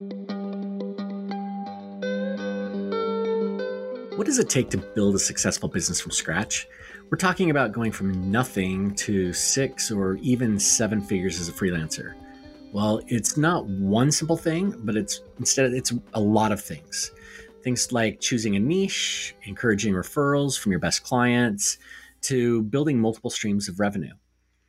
What does it take to build a successful business from scratch? We're talking about going from nothing to six or even seven figures as a freelancer. Well, it's not one simple thing, but it's instead it's a lot of things. Things like choosing a niche, encouraging referrals from your best clients, to building multiple streams of revenue.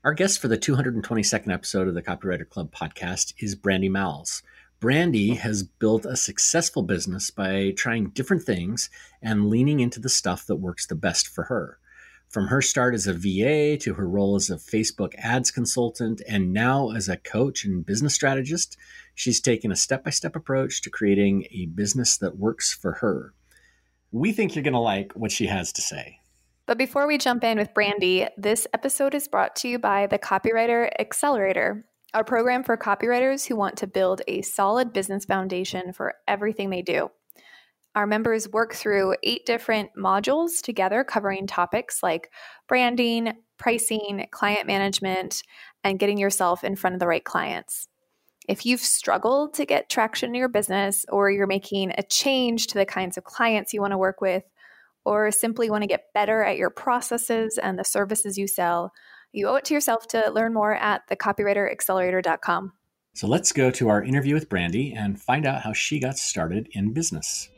Our guest for the 222nd episode of the Copywriter Club podcast is Brandi Mowles. Brandi has built a successful business by trying different things and leaning into the stuff that works the best for her. From her start as a VA to her role as a Facebook ads consultant and now as a coach and business strategist, she's taken a step by step approach to creating a business that works for her. We think you're going to like what she has to say. But before we jump in with Brandi, this episode is brought to you by the Copywriter Accelerator, our program for copywriters who want to build a solid business foundation for everything they do. Our members work through eight different modules together covering topics like branding, pricing, client management, and getting yourself in front of the right clients. If you've struggled to get traction in your business, or you're making a change to the kinds of clients you want to work with, or simply want to get better at your processes and the services you sell, you owe it to yourself to learn more at thecopywriteraccelerator.com. So let's go to our interview with Brandi and find out how she got started in business.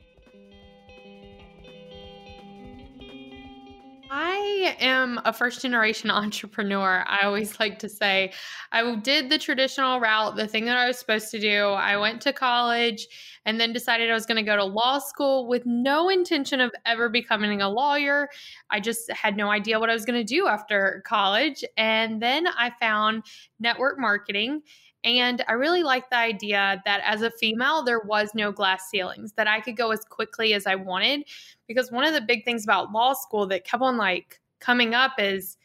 I am a first generation entrepreneur. I always like to say I did the traditional route, the thing that I was supposed to do. I went to college and then decided I was going to go to law school with no intention of ever becoming a lawyer. I just had no idea what I was going to do after college. And then I found network marketing and I really liked the idea that as a female, there was no glass ceilings, that I could go as quickly as I wanted. Because one of the big things about law school that kept on like coming up is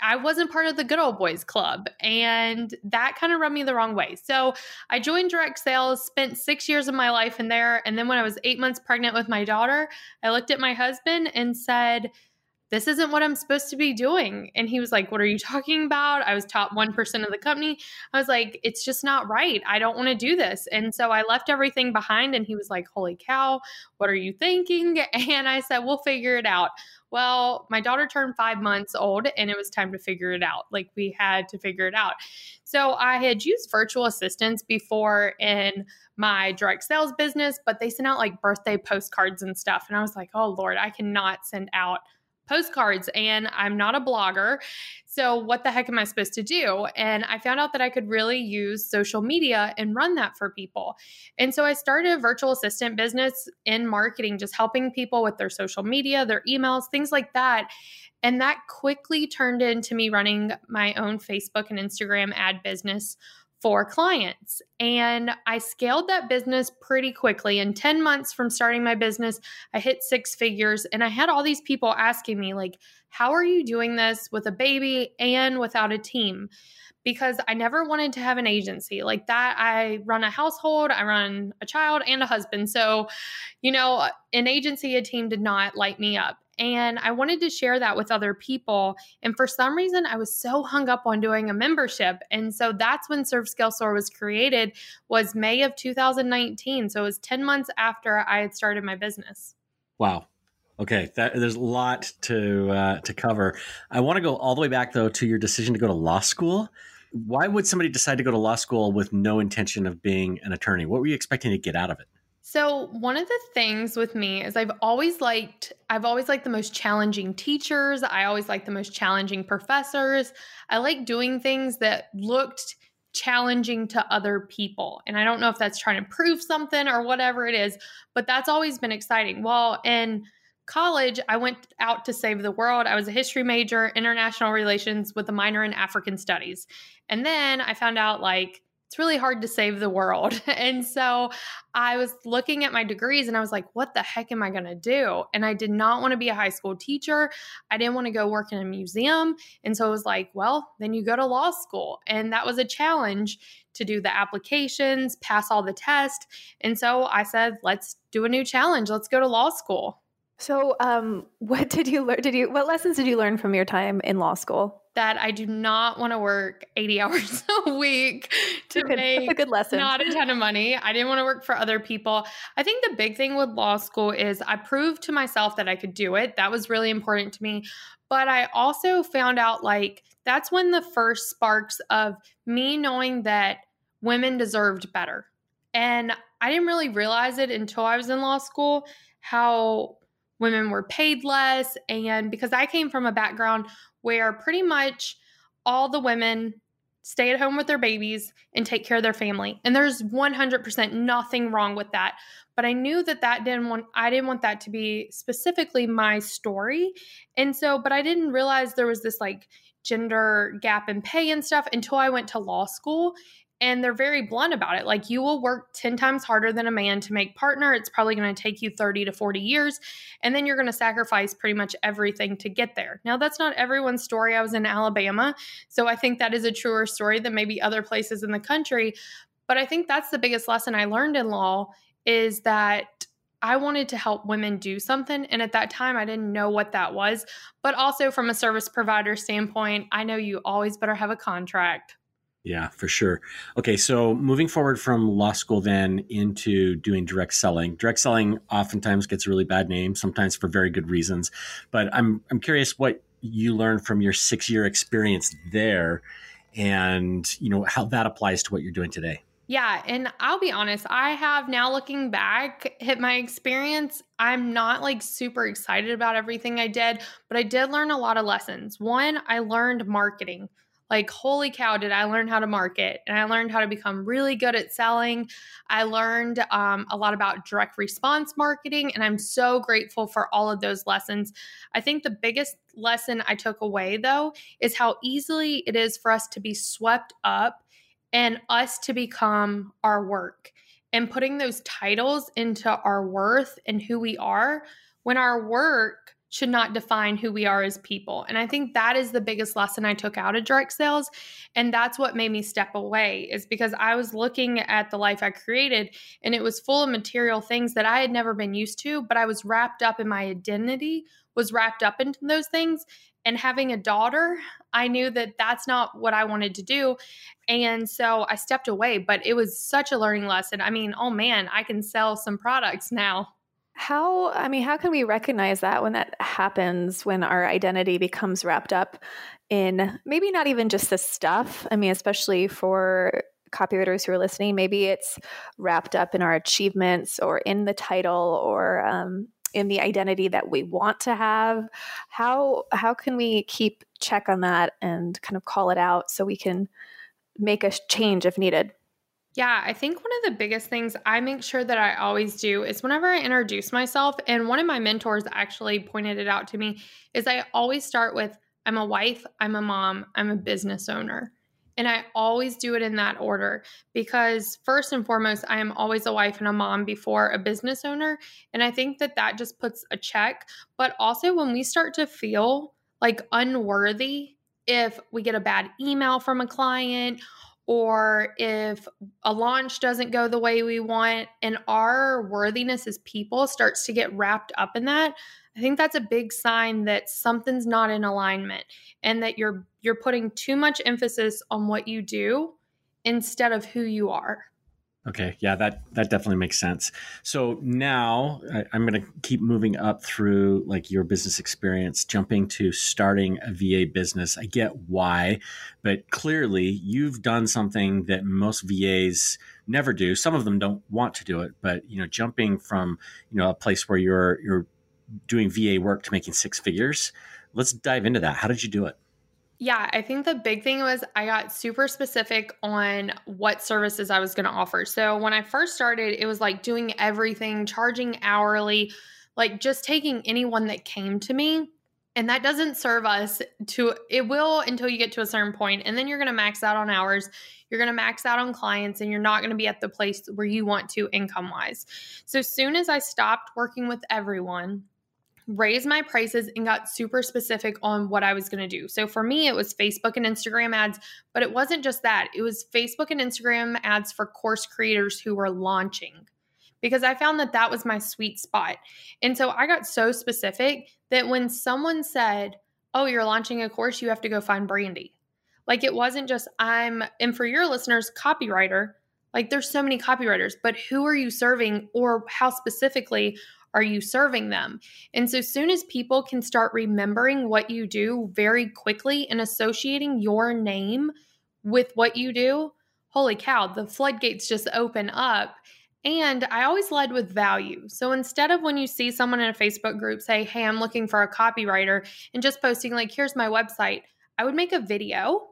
I wasn't part of the good old boys club. And that kind of rubbed me the wrong way. So I joined direct sales, spent six years of my life in there. And then when I was eight months pregnant with my daughter, I looked at my husband and said, this isn't what I'm supposed to be doing. And he was like, What are you talking about? I was top 1% of the company. I was like, It's just not right. I don't want to do this. And so I left everything behind. And he was like, Holy cow, what are you thinking? And I said, We'll figure it out. Well, my daughter turned five months old and it was time to figure it out. Like we had to figure it out. So I had used virtual assistants before in my direct sales business, but they sent out like birthday postcards and stuff. And I was like, oh Lord, I cannot send out postcards and I'm not a blogger. So, what the heck am I supposed to do? And I found out that I could really use social media and run that for people. And so, I started a virtual assistant business in marketing, just helping people with their social media, their emails, things like that. And that quickly turned into me running my own Facebook and Instagram ad business for clients. And I scaled that business pretty quickly. In 10 months from starting my business, I hit six figures. And I had all these people asking me, like, how are you doing this with a baby and without a team? Because I never wanted to have an agency like that. I run a household, I run a child and a husband. So, you know, an agency, a team did not light me up. And I wanted to share that with other people. And for some reason, I was so hung up on doing a membership. And so that's when Serve Scale Soar was created, was May of 2019. So it was 10 months after I had started my business. Wow. Okay, that, there's a lot to uh, to cover. I want to go all the way back though to your decision to go to law school. Why would somebody decide to go to law school with no intention of being an attorney? What were you expecting to get out of it? So, one of the things with me is I've always liked I've always liked the most challenging teachers. I always liked the most challenging professors. I like doing things that looked challenging to other people. And I don't know if that's trying to prove something or whatever it is, but that's always been exciting. Well, in college, I went out to save the world. I was a history major, international relations with a minor in African studies. And then I found out like it's really hard to save the world. And so I was looking at my degrees and I was like, what the heck am I going to do? And I did not want to be a high school teacher. I didn't want to go work in a museum. And so I was like, well, then you go to law school. And that was a challenge to do the applications, pass all the tests. And so I said, let's do a new challenge. Let's go to law school. So, um, what did you learn? Did you what lessons did you learn from your time in law school? That I do not want to work 80 hours a week to good, make a good lesson. not a ton of money. I didn't want to work for other people. I think the big thing with law school is I proved to myself that I could do it. That was really important to me. But I also found out like that's when the first sparks of me knowing that women deserved better. And I didn't really realize it until I was in law school how women were paid less. And because I came from a background where pretty much all the women stay at home with their babies and take care of their family. And there's 100% nothing wrong with that. But I knew that that didn't want I didn't want that to be specifically my story. And so but I didn't realize there was this like gender gap in pay and stuff until I went to law school and they're very blunt about it. Like you will work 10 times harder than a man to make partner. It's probably going to take you 30 to 40 years and then you're going to sacrifice pretty much everything to get there. Now that's not everyone's story. I was in Alabama, so I think that is a truer story than maybe other places in the country, but I think that's the biggest lesson I learned in law is that I wanted to help women do something. And at that time, I didn't know what that was. But also, from a service provider standpoint, I know you always better have a contract. Yeah, for sure. Okay, so moving forward from law school then into doing direct selling. Direct selling oftentimes gets a really bad name, sometimes for very good reasons. But I'm I'm curious what you learned from your 6-year experience there and, you know, how that applies to what you're doing today. Yeah, and I'll be honest, I have now looking back hit my experience. I'm not like super excited about everything I did, but I did learn a lot of lessons. One, I learned marketing like holy cow did i learn how to market and i learned how to become really good at selling. I learned um, a lot about direct response marketing and i'm so grateful for all of those lessons. I think the biggest lesson i took away though is how easily it is for us to be swept up and us to become our work. And putting those titles into our worth and who we are when our work should not define who we are as people. And I think that is the biggest lesson I took out of direct sales. And that's what made me step away, is because I was looking at the life I created and it was full of material things that I had never been used to, but I was wrapped up in my identity, was wrapped up into those things. And having a daughter, I knew that that's not what I wanted to do. And so I stepped away, but it was such a learning lesson. I mean, oh man, I can sell some products now. How, I mean, how can we recognize that when that happens, when our identity becomes wrapped up in maybe not even just the stuff? I mean, especially for copywriters who are listening, maybe it's wrapped up in our achievements or in the title or um, in the identity that we want to have. How how can we keep check on that and kind of call it out so we can make a change if needed? Yeah, I think one of the biggest things I make sure that I always do is whenever I introduce myself, and one of my mentors actually pointed it out to me, is I always start with I'm a wife, I'm a mom, I'm a business owner. And I always do it in that order because, first and foremost, I am always a wife and a mom before a business owner. And I think that that just puts a check. But also, when we start to feel like unworthy, if we get a bad email from a client or if a launch doesn't go the way we want and our worthiness as people starts to get wrapped up in that i think that's a big sign that something's not in alignment and that you're you're putting too much emphasis on what you do instead of who you are Okay, yeah, that that definitely makes sense. So now I, am going to keep moving up through like your business experience, jumping to starting a VA business. I get why, but clearly you've done something that most VAs never do. Some of them don't want to do it, but you know, jumping from you know a place where you're you're doing VA work to making six figures. Let's dive into that. How did you do it? Yeah, I think the big thing was I got super specific on what services I was going to offer. So when I first started, it was like doing everything, charging hourly, like just taking anyone that came to me. And that doesn't serve us to, it will until you get to a certain point, And then you're going to max out on hours. You're going to max out on clients and you're not going to be at the place where you want to income wise. So, soon as I stopped working with everyone, raised my prices and got super specific on what I was going to do. So for me, it was Facebook and Instagram ads, but it wasn't just that. It was Facebook and Instagram ads for course creators who were launching because I found that that was my sweet spot. And so I got so specific that when someone said, Oh, you're launching a course, you have to go find Brandi. Like it wasn't just I'm, and for your listeners, copywriter, like there's so many copywriters, but who are you serving or how specifically are you serving them? And so soon as people can start remembering what you do very quickly and associating your name with what you do, holy cow, the floodgates just open up. And I always led with value. So instead of when you see someone in a Facebook group say, Hey, I'm looking for a copywriter, and just posting, like, here's my website, I would make a video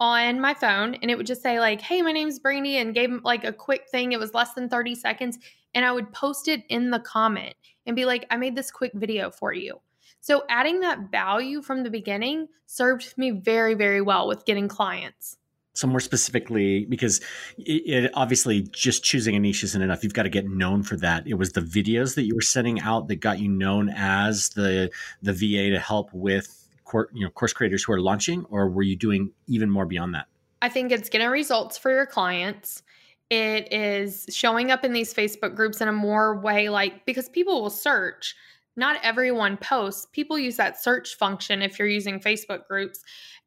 on my phone and it would just say, like, Hey, my name's Brandi, and gave like a quick thing. It was less than 30 seconds. And I would post it in the comment and be like, I made this quick video for you. So adding that value from the beginning served me very, very well with getting clients. So more specifically, because it, it, obviously just choosing a niche isn't enough. You've got to get known for that. It was the videos that you were sending out that got you known as the the VA to help with course, you know course creators who are launching, or were you doing even more beyond that? I think it's getting results for your clients. It is showing up in these Facebook groups in a more way, like because people will search. Not everyone posts. People use that search function if you're using Facebook groups,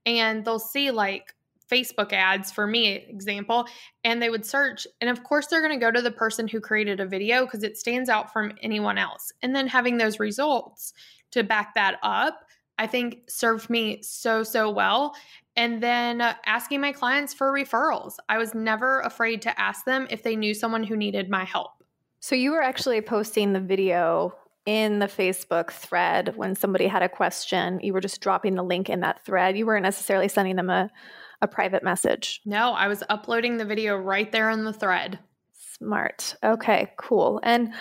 and they'll see like Facebook ads for me, example, and they would search. And of course, they're going to go to the person who created a video because it stands out from anyone else. And then having those results to back that up, I think served me so, so well. And then uh, asking my clients for referrals. I was never afraid to ask them if they knew someone who needed my help. So you were actually posting the video in the Facebook thread when somebody had a question. You were just dropping the link in that thread. You weren't necessarily sending them a a private message? No, I was uploading the video right there in the thread. Smart. Okay, cool. And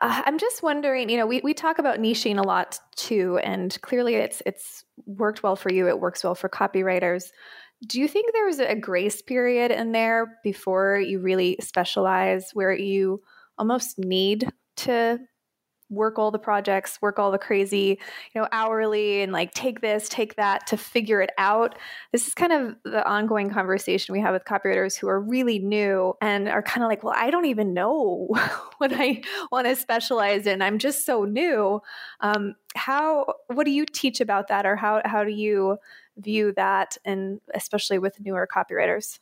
uh, I'm just wondering, you know, we, we talk about niching a lot too, and clearly it's it's worked well for you. It works well for copywriters. Do you think there was a grace period in there before you really specialize where you almost need to work all the projects, work all the crazy, you know, hourly and like take this, take that to figure it out. This is kind of the ongoing conversation we have with copywriters who are really new and are kind of like, well, I don't even know what I want to specialize in. I'm just so new. Um, how, what do you teach about that or how, how do you view that and especially with newer copywriters?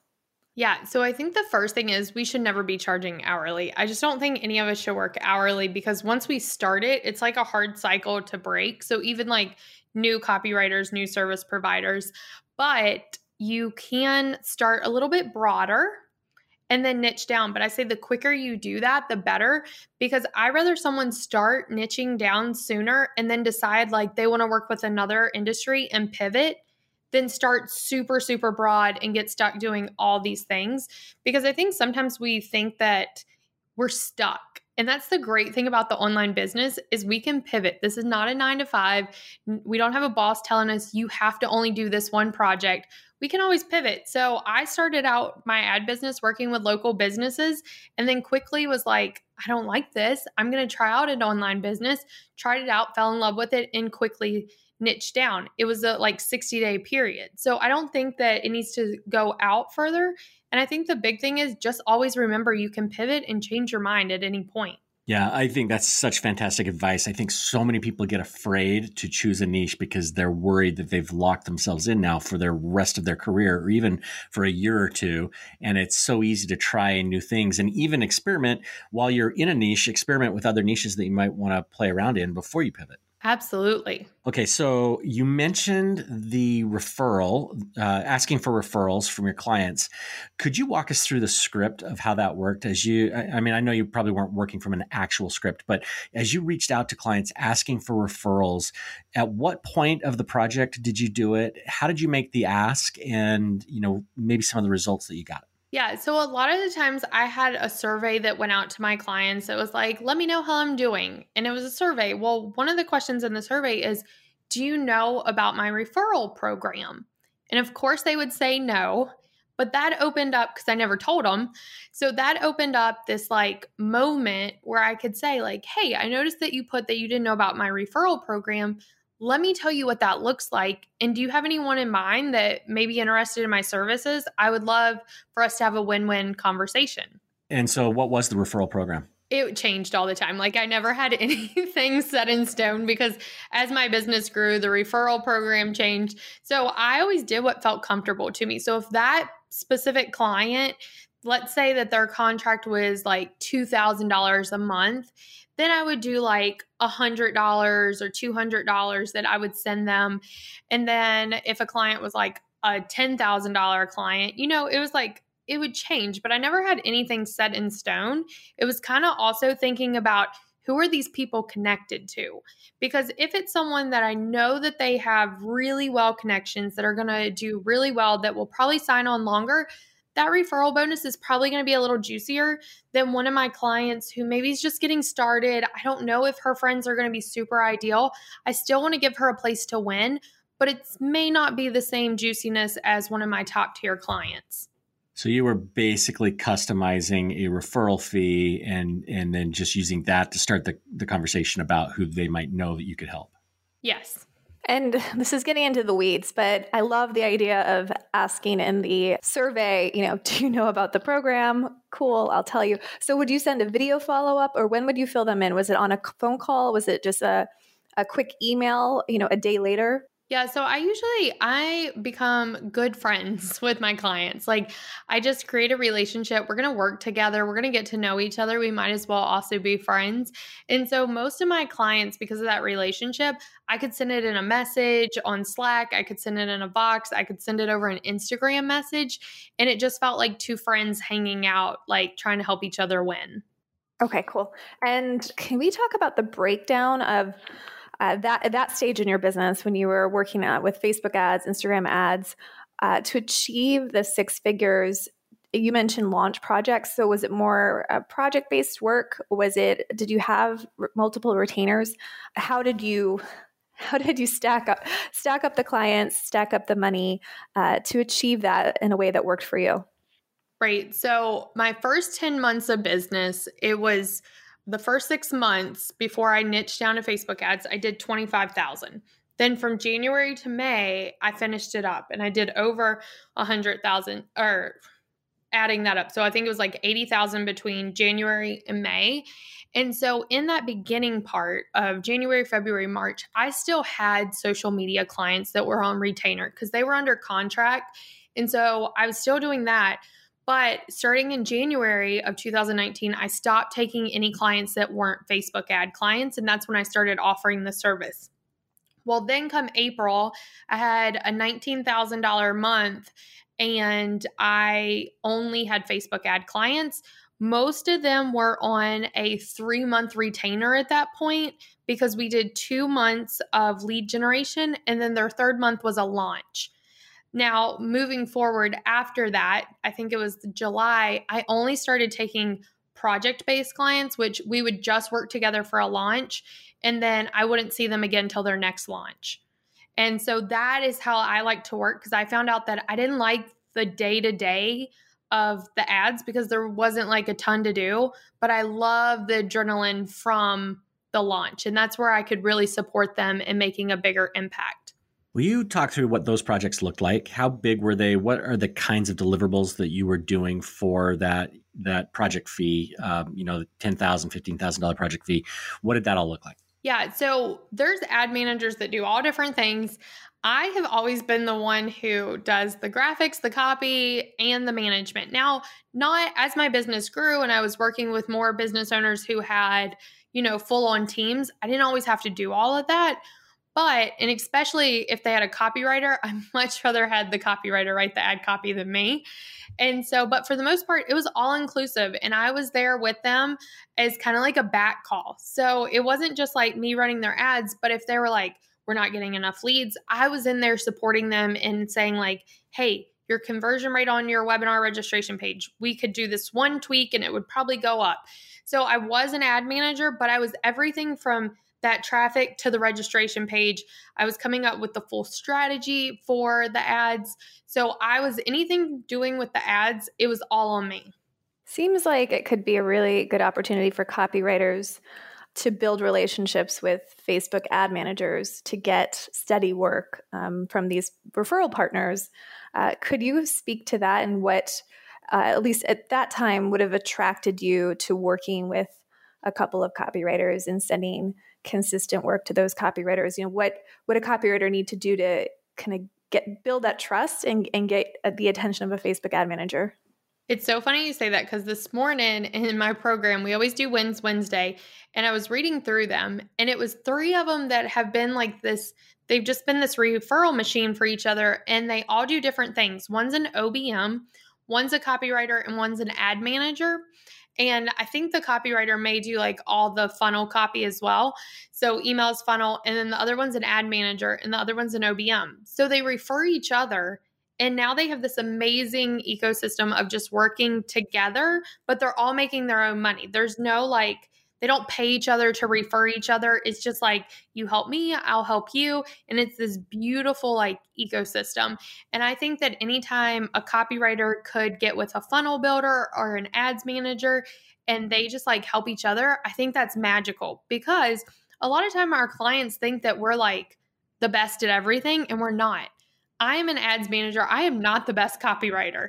Yeah. So I think the first thing is we should never be charging hourly. I just don't think any of us should work hourly because once we start it, it's like a hard cycle to break. So even like new copywriters, new service providers, but you can start a little bit broader and then niche down. But I say the quicker you do that, the better because I rather someone start niching down sooner and then decide like they want to work with another industry and pivot then start super, super broad and get stuck doing all these things. Because I think sometimes we think that we're stuck. And that's the great thing about the online business is we can pivot. This is not a 9 to 5. We don't have a boss telling us you have to only do this one project. We can always pivot. So I started out my ad business working with local businesses and then quickly was like, I don't like this. I'm going to try out an online business. Tried it out, fell in love with it and quickly niche down. It was a like 60 day period. So I don't think that it needs to go out further. And I think the big thing is just always remember you can pivot and change your mind at any point. Yeah, I think that's such fantastic advice. I think so many people get afraid to choose a niche because they're worried that they've locked themselves in now for their rest of their career or even for a year or two. And it's so easy to try new things and even experiment while you're in a niche, experiment with other niches that you might want to play around in before you pivot. Absolutely. Okay, so you mentioned the referral, uh, asking for referrals from your clients. Could you walk us through the script of how that worked? As you, I, mean, I know you probably weren't working from an actual script, but as you reached out to clients asking for referrals, at what point of the project did you do it? How did you make the ask? And, you know, maybe some of the results that you got? Yeah. So a lot of the times I had a survey that went out to my clients. It was like, let me know how I'm doing. And it was a survey. Well, one of the questions in the survey is, do you know about my referral program? And of course, they would say no. But that opened up because I never told them. So that opened up this like moment where I could say, like, hey, I noticed that you put that you didn't know about my referral program let me tell you what that looks like. And do you have anyone in mind that may be interested in my services? I would love for us to have a win win conversation. And so, what was the referral program? it changed all the time. Like I never had anything set in stone because as my business grew, the referral program changed. So I always did what felt comfortable to me. So if that specific client, let's say that their contract was like $2,000 a month, then I would do like a hundred dollars or two hundred dollars that I would send them. And then if a client was like a ten thousand dollar client, you know, it was like it would change, but I never had anything set in stone. It was kind of also thinking about who are these people connected to? Because if it's someone that I know that they have really well connections that are going to do really well, that will probably sign on longer, that referral bonus is probably going to be a little juicier than one of my clients who maybe is just getting started. I don't know if her friends are going to be super ideal. I still want to give her a place to win, but it may not be the same juiciness as one of my top tier clients. So you were basically customizing a referral fee and and then just using that to start the, the conversation about who they might know that you could help. Yes. And this is getting into the weeds, but I love the idea of asking in the survey, you know, do you know about the program? Cool, I'll tell you. So would you send a video follow up or when would you fill them in? Was it on a phone call? Was it just a a quick email, you know, a day later? Yeah, so I usually I become good friends with my clients. Like I just create a relationship. We're going to work together. We're going to get to know each other. We might as well also be friends. And so most of my clients because of that relationship, I could send it in a message on Slack, I could send it in a box, I could send it over an Instagram message, and it just felt like two friends hanging out like trying to help each other win. Okay, cool. And can we talk about the breakdown of uh, that at that stage in your business when you were working at, with Facebook ads, Instagram ads, uh, to achieve the six figures? You mentioned launch projects. So was it more uh, project based work? Was it? Did you have r- multiple retainers? How did you? How did you stack up stack up the clients, stack up the money uh, to achieve that in a way that worked for you? Right. So my first 10 months of business, it was the first six months before I niched down to Facebook ads, I did 25,000. Then from January to May, I finished it up and I did over a hundred thousand or adding that up. So I think it was like 80,000 between January and May. And so in that beginning part of January, February, March, I still had social media clients that were on retainer because they were under contract. And so I was still doing that. But starting in January of 2019, I stopped taking any clients that weren't Facebook ad clients. And that's when I started offering the service. Well, then come April, I had a $19,000 month and I only had Facebook ad clients. Most of them were on a three month retainer at that point because we did two months of lead generation and then their third month was a launch. Now, moving forward after that, I think it was July, I only started taking project based clients, which we would just work together for a launch. And then I wouldn't see them again till their next launch. And so that is how I like to work because I found out that I didn't like the day to day of the ads because there wasn't like a ton to do. But I love the adrenaline from the launch. And that's where I could really support them in making a bigger impact. Will you talk through what those projects looked like? How big were they? What are the kinds of deliverables that you were doing for that that project fee? Um, you know, the ten thousand, fifteen thousand dollar project fee. What did that all look like? Yeah, so there's ad managers that do all different things. I have always been the one who does the graphics, the copy, and the management. Now, not as my business grew and I was working with more business owners who had, you know, full on teams, I didn't always have to do all of that but, and especially if they had a copywriter, I much rather had the copywriter write the ad copy than me. And so, but for the most part, it was all inclusive. And I was there with them as kind of like a back call. So it wasn't just like me running their ads, but if they were like, we're not getting enough leads, I was in there supporting them and saying, like, hey, your conversion rate on your webinar registration page, we could do this one tweak and it would probably go up. So I was an ad manager, but I was everything from that traffic to the registration page. I was coming up with the full strategy for the ads. So I was anything doing with the ads, it was all on me. Seems like it could be a really good opportunity for copywriters to build relationships with Facebook ad managers to get steady work um, from these referral partners. Uh, could you speak to that and what, uh, at least at that time, would have attracted you to working with a couple of copywriters and sending consistent work to those copywriters you know what what a copywriter need to do to kind of get build that trust and, and get uh, the attention of a facebook ad manager it's so funny you say that because this morning in my program, we always do Wins Wednesday, and I was reading through them, and it was three of them that have been like this. They've just been this referral machine for each other, and they all do different things. One's an OBM, one's a copywriter, and one's an ad manager. And I think the copywriter may do like all the funnel copy as well. So emails, funnel, and then the other one's an ad manager, and the other one's an OBM. So they refer each other and now they have this amazing ecosystem of just working together, but they're all making their own money. There's no like, they don't pay each other to refer each other. It's just like, you help me, I'll help you. And it's this beautiful like ecosystem. And I think that anytime a copywriter could get with a funnel builder or an ads manager and they just like help each other, I think that's magical because a lot of time our clients think that we're like the best at everything and we're not. I am an ads manager. I am not the best copywriter.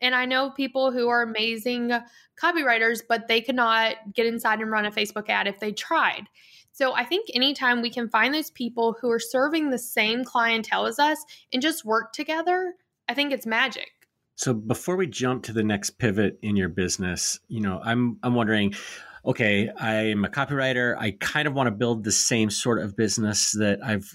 And I know people who are amazing copywriters, but they could not get inside and run a Facebook ad if they tried. So I think anytime we can find those people who are serving the same clientele as us and just work together, I think it's magic. So before we jump to the next pivot in your business, you know, I'm I'm wondering okay, I'm a copywriter. I kind of want to build the same sort of business that I've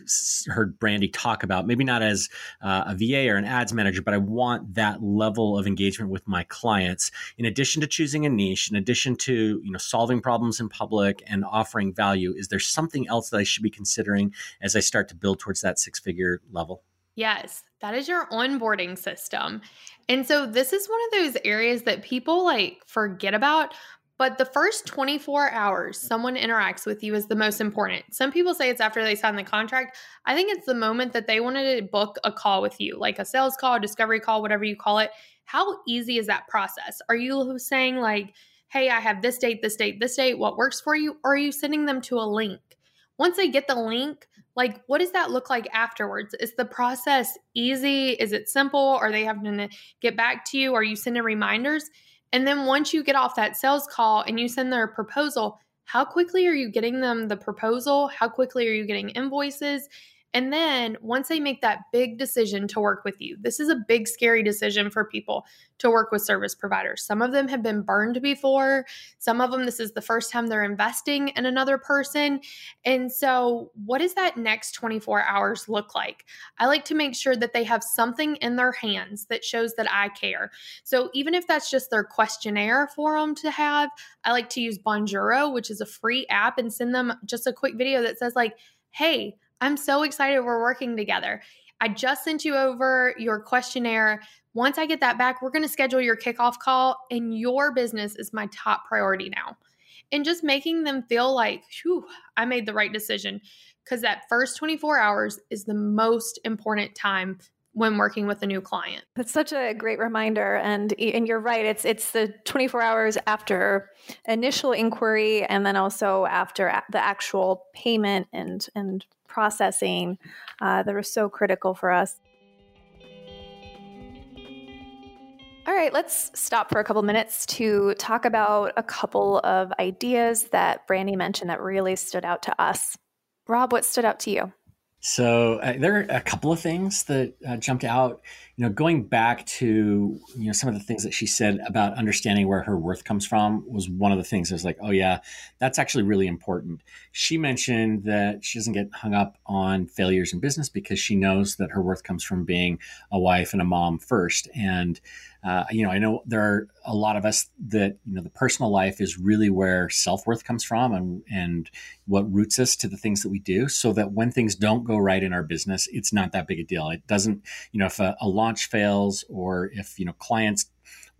heard Brandi talk about. Maybe not as uh, a VA or an ads manager, but I want that level of engagement with my clients. In addition to choosing a niche, in addition to you know solving problems in public and offering value, is there something else that I should be considering as I start to build towards that six figure level? Yes, that is your onboarding system. And so this is one of those areas that people like forget about, but the first 24 hours someone interacts with you is the most important. Some people say it's after they sign the contract. I think it's the moment that they wanted to book a call with you, like a sales call, a discovery call, whatever you call it. How easy is that process? Are you saying, like, hey, I have this date, this date, this date, what works for you? Or are you sending them to a link? Once they get the link, like what does that look like afterwards is the process easy is it simple are they having to get back to you are you sending reminders and then once you get off that sales call and you send their proposal, how quickly are you getting them the proposal? How quickly are you getting invoices? And then once they make that big decision to work with you, this is a big, scary decision for people to work with service providers. Some of them have been burned before. Some of them, this is the first time they're investing in another person. And so, what does that next 24 hours look like? I like to make sure that they have something in their hands that shows that I care. So, even if that's just their questionnaire for them to have, I like to use Bonjoro, which is a free app, and send them just a quick video that says, like, hey, I'm so excited we're working together. I just sent you over your questionnaire. Once I get that back, we're going to schedule your kickoff call, and your business is my top priority now. And just making them feel like, whew, I made the right decision. Because that first 24 hours is the most important time when working with a new client. That's such a great reminder and and you're right it's it's the 24 hours after initial inquiry and then also after the actual payment and and processing uh, that are so critical for us. All right, let's stop for a couple minutes to talk about a couple of ideas that Brandi mentioned that really stood out to us. Rob, what stood out to you? So uh, there are a couple of things that uh, jumped out. You know, going back to you know some of the things that she said about understanding where her worth comes from was one of the things. I was like, oh yeah, that's actually really important. She mentioned that she doesn't get hung up on failures in business because she knows that her worth comes from being a wife and a mom first, and uh, you know, I know there are a lot of us that you know the personal life is really where self worth comes from, and and what roots us to the things that we do. So that when things don't go right in our business, it's not that big a deal. It doesn't, you know, if a, a launch fails or if you know clients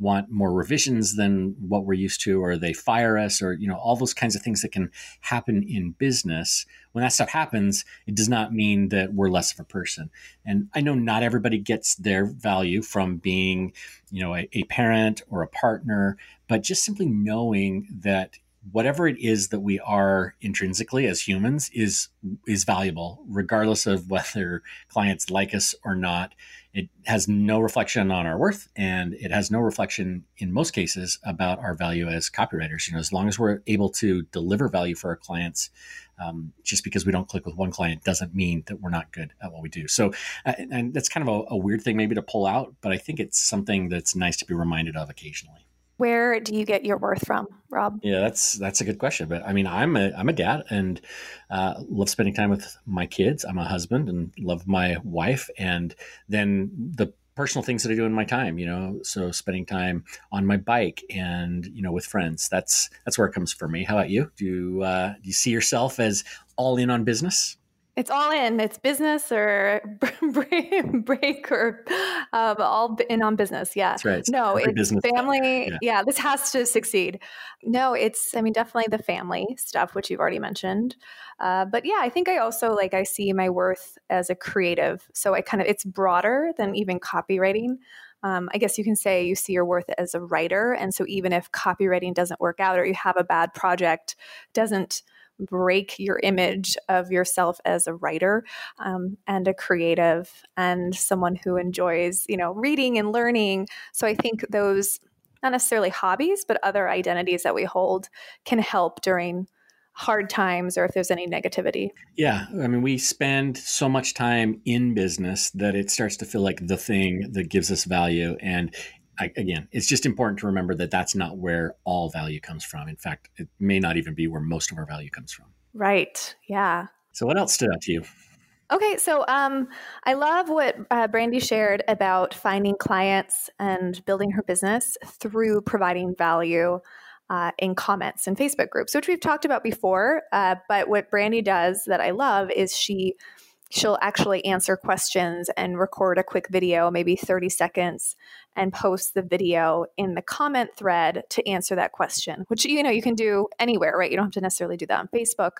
want more revisions than what we're used to or they fire us or you know all those kinds of things that can happen in business. When that stuff happens it does not mean that we're less of a person. And i know not everybody gets their value from being you know a, a parent or a partner but just simply knowing that whatever it is that we are intrinsically as humans is is valuable regardless of whether clients like us or not it has no reflection on our worth and it has no reflection in most cases about our value as copywriters. You know as long as we're able to deliver value for our clients um, just because we don't click with one client doesn't mean that we're not good at what we do. So uh, and that's kind of a, a weird thing maybe to pull out but i think it's something that's nice to be reminded of occasionally where do you get your worth from, Rob? Yeah, that's that's a good question. But I mean, I'm a I'm a dad and uh, love spending time with my kids. I'm a husband and love my wife. And then the personal things that I do in my time, you know, so spending time on my bike and you know with friends. That's that's where it comes for me. How about you? Do uh, do you see yourself as all in on business? It's all in. It's business or break or um, all in on business. Yeah. That's right. no, it's business family. Yeah. yeah. this has to succeed. No, it's, I mean, definitely the family stuff, which you've already mentioned. Uh, but yeah, I think I also like, I see my worth as a creative. So I kind of, it's broader than even copywriting. Um, I guess you can say you see your worth as a writer. And so even if copywriting doesn't work out or you have a bad project, doesn't, break your image of yourself as a writer um, and a creative and someone who enjoys, you know, reading and learning. So I think those, not necessarily hobbies, but other identities that we hold can help during hard times or if there's any negativity. Yeah. I mean, we spend so much time in business that it starts to feel like the thing that gives us value. And I, again, it's just important to remember that that's not where all value comes from. In fact, it may not even be where most of our value comes from. Right. Yeah. So, what else stood out to you? Okay, so um, I love what uh, Brandi shared about finding clients and building her business through providing value uh, in comments and Facebook groups, which we've talked about before. Uh, but what Brandi does that I love is she she'll actually answer questions and record a quick video, maybe 30 seconds, and post the video in the comment thread to answer that question, which you know you can do anywhere, right? You don't have to necessarily do that on Facebook,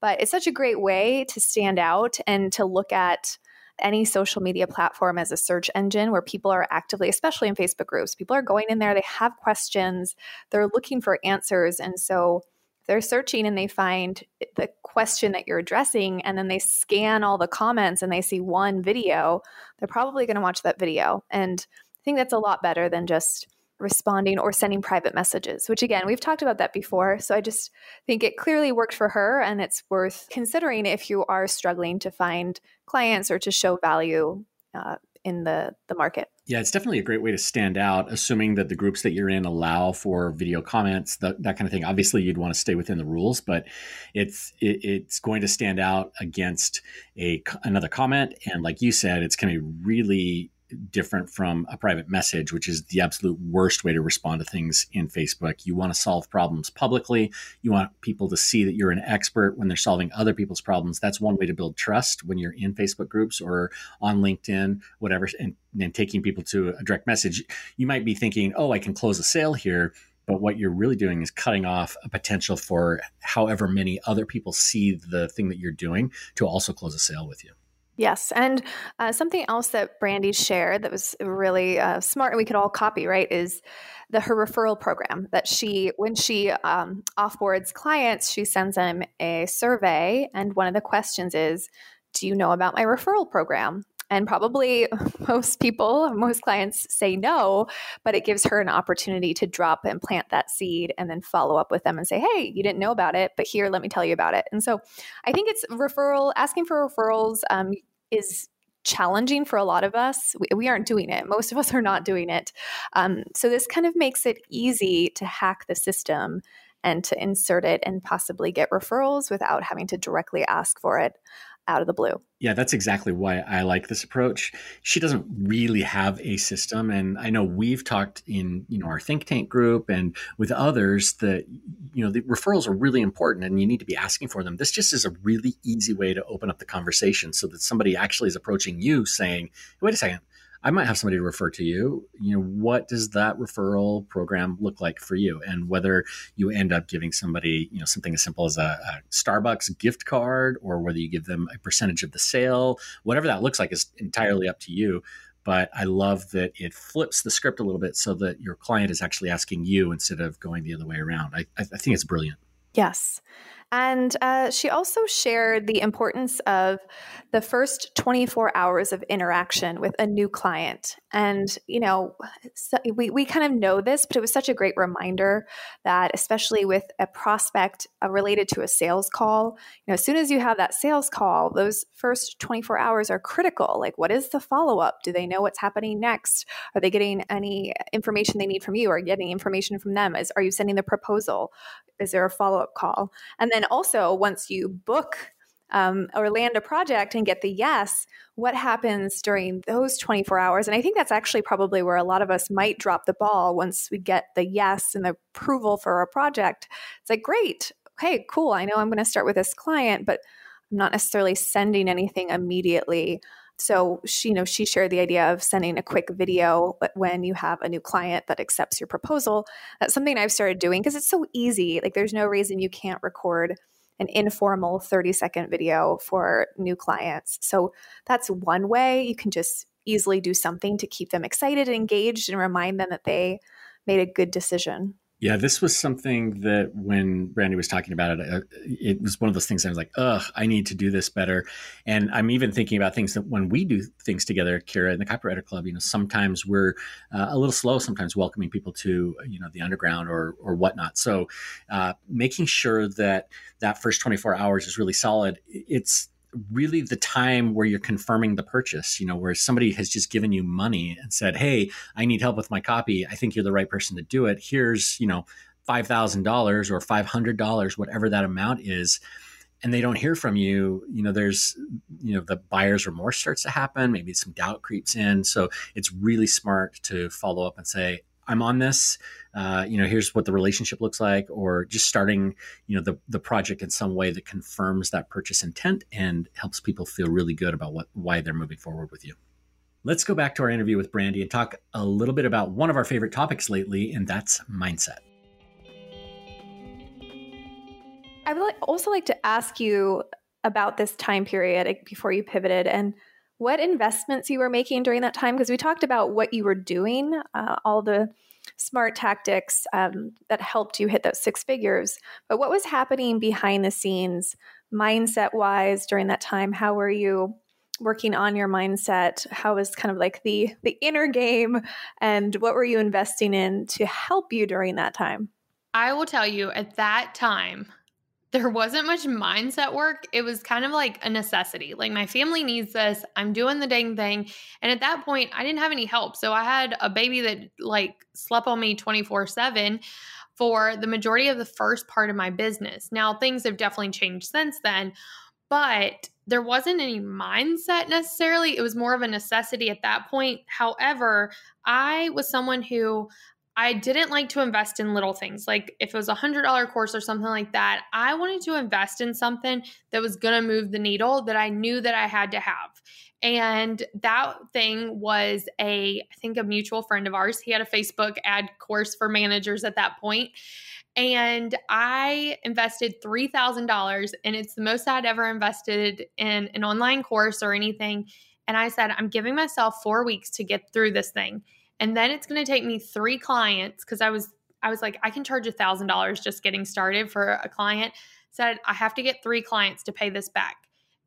but it's such a great way to stand out and to look at any social media platform as a search engine where people are actively, especially in Facebook groups, people are going in there, they have questions, they're looking for answers. And so they're searching and they find the question that you're addressing and then they scan all the comments and they see one video, they're probably going to watch that video. And I think that's a lot better than just responding or sending private messages, which again, we've talked about that before. So I just think it clearly worked for her and it's worth considering if you are struggling to find clients or to show value uh, in the the market. Yeah, it's definitely a great way to stand out, assuming that the groups that you're in allow for video comments, that, that kind of thing. Obviously, you'd want to stay within the rules, but it's it, it's going to stand out against a another comment, and like you said, it's going to be really different from a private message, which is the absolute worst way to respond to things in Facebook. You want to solve problems publicly. You want people to see that you're an expert when they're solving other people's problems. That's one way to build trust when you're in Facebook groups or on LinkedIn, whatever, and, and taking people to a direct message. You might be thinking, oh, I can close a sale here. But what you're really doing is cutting off a potential for however many other people see the thing that you're doing to also close a sale with you. Yes. And uh, something else that Brandi shared that was really uh, smart and we could all copy, right, is the her referral program that she, when she um, offboards clients, she sends them a survey. And one of the questions is, Do you know about my referral program? And probably most people, most clients say no, but it gives her an opportunity to drop and plant that seed and then follow up with them and say, hey, you didn't know about it, but here, let me tell you about it. And so I think it's referral, asking for referrals. Um, is challenging for a lot of us. We, we, aren't doing it. Most of us are not doing it. Um, so this kind of makes it easy to hack the system and to insert it and possibly get referrals without having to directly ask for it out of the blue. Yeah, that's exactly why I like this approach. She doesn't really have a system and I know we've talked in, you know, our think tank group and with others that you know, the referrals are really important and you need to be asking for them. This just is a really easy way to open up the conversation so that somebody actually is approaching you saying, "Wait a second, I might have somebody to refer to you. You know, what does that referral program look like for you? And whether you end up giving somebody, you know, something as simple as a, a, Starbucks gift card or whether you give them a percentage of the sale, whatever that looks like is entirely up to you. But I love that it flips the script a little bit so that your client is actually asking you instead of going the other way around. I, I think it's brilliant. Yes. And uh, she also shared the importance of the first 24 hours of interaction with a new client. And, you know, so we, we kind of know this, but it was such a great reminder that, especially with a prospect uh, related to a sales call, you know, as soon as you have that sales call, those first 24 hours are critical. Like, what is the follow up? Do they know what's happening next? Are they getting any information they need from you? or getting information from them? Is, are you sending the proposal? Is there a follow up call? And then also, once you book um, or land a project and get the yes, what happens during those 24 hours? And I think that's actually probably where a lot of us might drop the ball once we get the yes and the approval for a project. It's like, great, okay, cool. I know I'm going to start with this client, but I'm not necessarily sending anything immediately. So she, you know, she shared the idea of sending a quick video when you have a new client that accepts your proposal. That's something I've started doing because it's so easy. Like there's no reason you can't record an informal 30 second video for new clients. So that's one way you can just easily do something to keep them excited and engaged and remind them that they made a good decision. Yeah, this was something that when Brandi was talking about it, uh, it was one of those things I was like, ugh, I need to do this better. And I'm even thinking about things that when we do things together, Kira, and the Copywriter Club, you know, sometimes we're uh, a little slow, sometimes welcoming people to, you know, the underground or, or whatnot. So uh, making sure that that first 24 hours is really solid, it's, really the time where you're confirming the purchase, you know, where somebody has just given you money and said, Hey, I need help with my copy. I think you're the right person to do it. Here's, you know, $5,000 or $500, whatever that amount is. And they don't hear from you, you know, there's, you know, the buyer's remorse starts to happen. Maybe some doubt creeps in. So it's really smart to follow up and say, I'm on this. Uh, you know, here's what the relationship looks like, or just starting, you know, the the project in some way that confirms that purchase intent and helps people feel really good about what why they're moving forward with you. Let's go back to our interview with Brandi and talk a little bit about one of our favorite topics lately, and that's mindset. I would also like to ask you about this time period before you pivoted and what investments you were making during that time because we talked about what you were doing uh, all the smart tactics um, that helped you hit those six figures. But what was happening behind the scenes mindset wise during that time? How were you working on your mindset? How was kind of like the the inner game? And what were you investing in to help you during that time? I will tell you at that time there wasn't much mindset work. It was kind of like a necessity. Like my family needs this. I'm doing the dang thing. And at that point, I didn't have any help. So I had a baby that like slept on me 24/7 for the majority of the first part of my business. Now, things have definitely changed since then, but there wasn't any mindset necessarily. It was more of a necessity at that point. However, I was someone who I didn't like to invest in little things. Like if it was a hundred dollar course or something like that, I wanted to invest in something that was going to move the needle that I knew that I had to have. And that thing was a, I think a mutual friend of ours. He had a Facebook ad course for managers at that point. And I invested $3,000 and it's the most I'd ever invested in an online course or anything. And I said, I'm giving myself four weeks to get through this thing and then it's going to take me three clients because I was I was like I can charge a thousand dollars just getting started for a client. Said I have to get three clients to pay this back.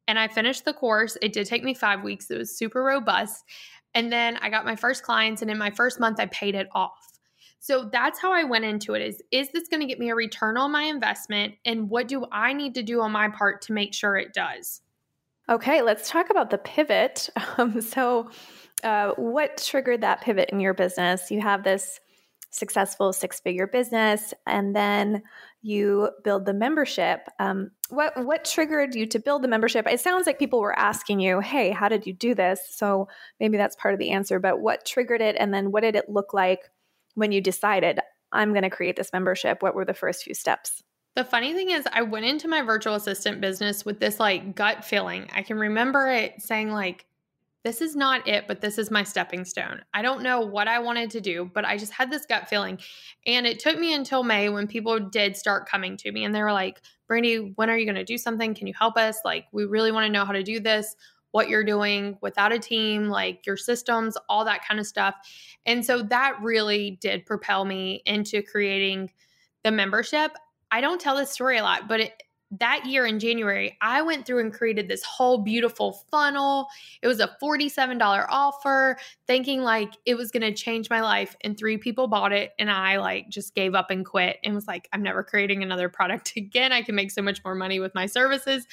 And I finished the course. It did take me five weeks. It was super robust. And then I got my first clients, and in my first month, I paid it off. So that's how I went into it is is this going to get me a return on my investment and what do I need to do on my part to make sure it does? Okay, let's talk about the pivot. Um, so uh, what triggered that pivot in your business? You have this successful six figure business, and then you build the membership. Um, what what triggered you to build the membership? It sounds like people were asking you, "Hey, how did you do this?" So maybe that's part of the answer. But what triggered it, and then what did it look like when you decided I'm going to create this membership? What were the first few steps? The funny thing is, I went into my virtual assistant business with this like gut feeling. I can remember it saying like, this is not it, but this is my stepping stone. I don't know what I wanted to do, but I just had this gut feeling. And it took me until May when people did start coming to me and they were like, Brandi, when are you going to do something? Can you help us? Like, we really want to know how to do this, what you're doing without a team, like your systems, all that kind of stuff. And so that really did propel me into creating the membership. I don't tell this story a lot, but it, that year in January, I went through and created this whole beautiful funnel. It was a $47 offer, thinking like it was going to change my life. And three people bought it. And I like just gave up and quit and was like, I'm never creating another product again. I can make so much more money with my services.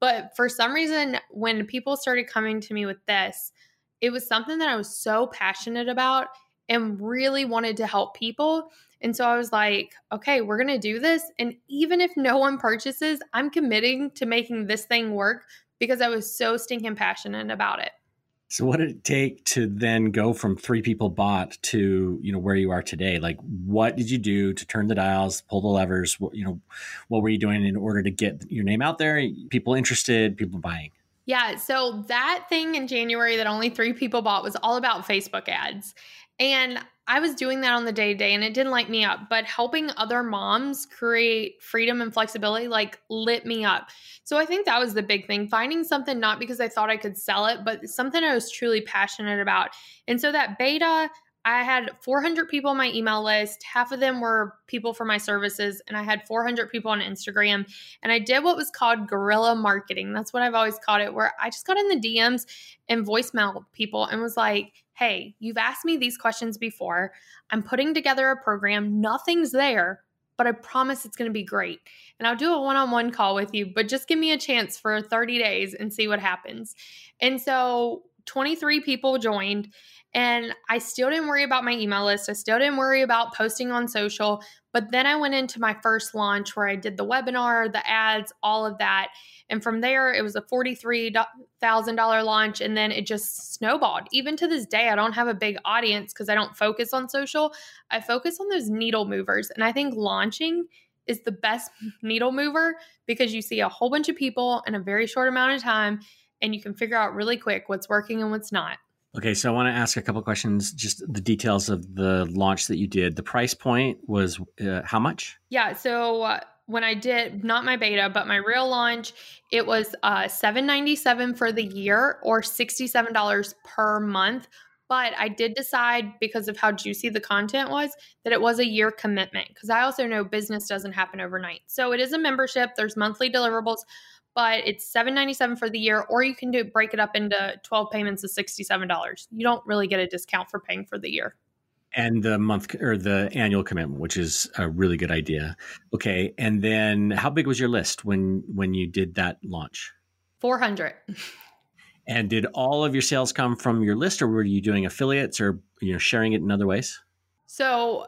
But for some reason, when people started coming to me with this, it was something that I was so passionate about and really wanted to help people. And so I was like, okay, we're going to do this. And even if no one purchases, I'm committing to making this thing work because I was so stinking passionate about it. So what did it take to then go from three people bought to, you know, where you are today? Like what did you do to turn the dials, pull the levers, what, you know, what were you doing in order to get your name out there, people interested, people buying? Yeah, so that thing in January that only 3 people bought was all about Facebook ads. And I was doing that on the day to day and it didn't light me up, but helping other moms create freedom and flexibility like lit me up. So I think that was the big thing finding something not because I thought I could sell it, but something I was truly passionate about. And so that beta, I had 400 people on my email list. Half of them were people for my services, and I had 400 people on Instagram. And I did what was called guerrilla marketing. That's what I've always called it, where I just got in the DMs and voicemail people and was like, hey, you've asked me these questions before. I'm putting together a program. Nothing's there, but I promise it's going to be great. And I'll do a one on one call with you, but just give me a chance for 30 days and see what happens. And so 23 people joined, and I still didn't worry about my email list. I still didn't worry about posting on social. But then I went into my first launch where I did the webinar, the ads, all of that. And from there, it was a $43,000 launch. And then it just snowballed. Even to this day, I don't have a big audience because I don't focus on social. I focus on those needle movers. And I think launching is the best needle mover because you see a whole bunch of people in a very short amount of time and you can figure out really quick what's working and what's not. Okay, so I want to ask a couple questions, just the details of the launch that you did. The price point was uh, how much? Yeah, so uh, when I did not my beta, but my real launch, it was uh, seven ninety seven for the year or sixty seven dollars per month. But I did decide because of how juicy the content was that it was a year commitment because I also know business doesn't happen overnight. So it is a membership. There's monthly deliverables but it's 797 for the year or you can do break it up into 12 payments of $67 you don't really get a discount for paying for the year. And the month or the annual commitment which is a really good idea. Okay and then how big was your list when when you did that launch? 400 and did all of your sales come from your list or were you doing affiliates or you know sharing it in other ways? So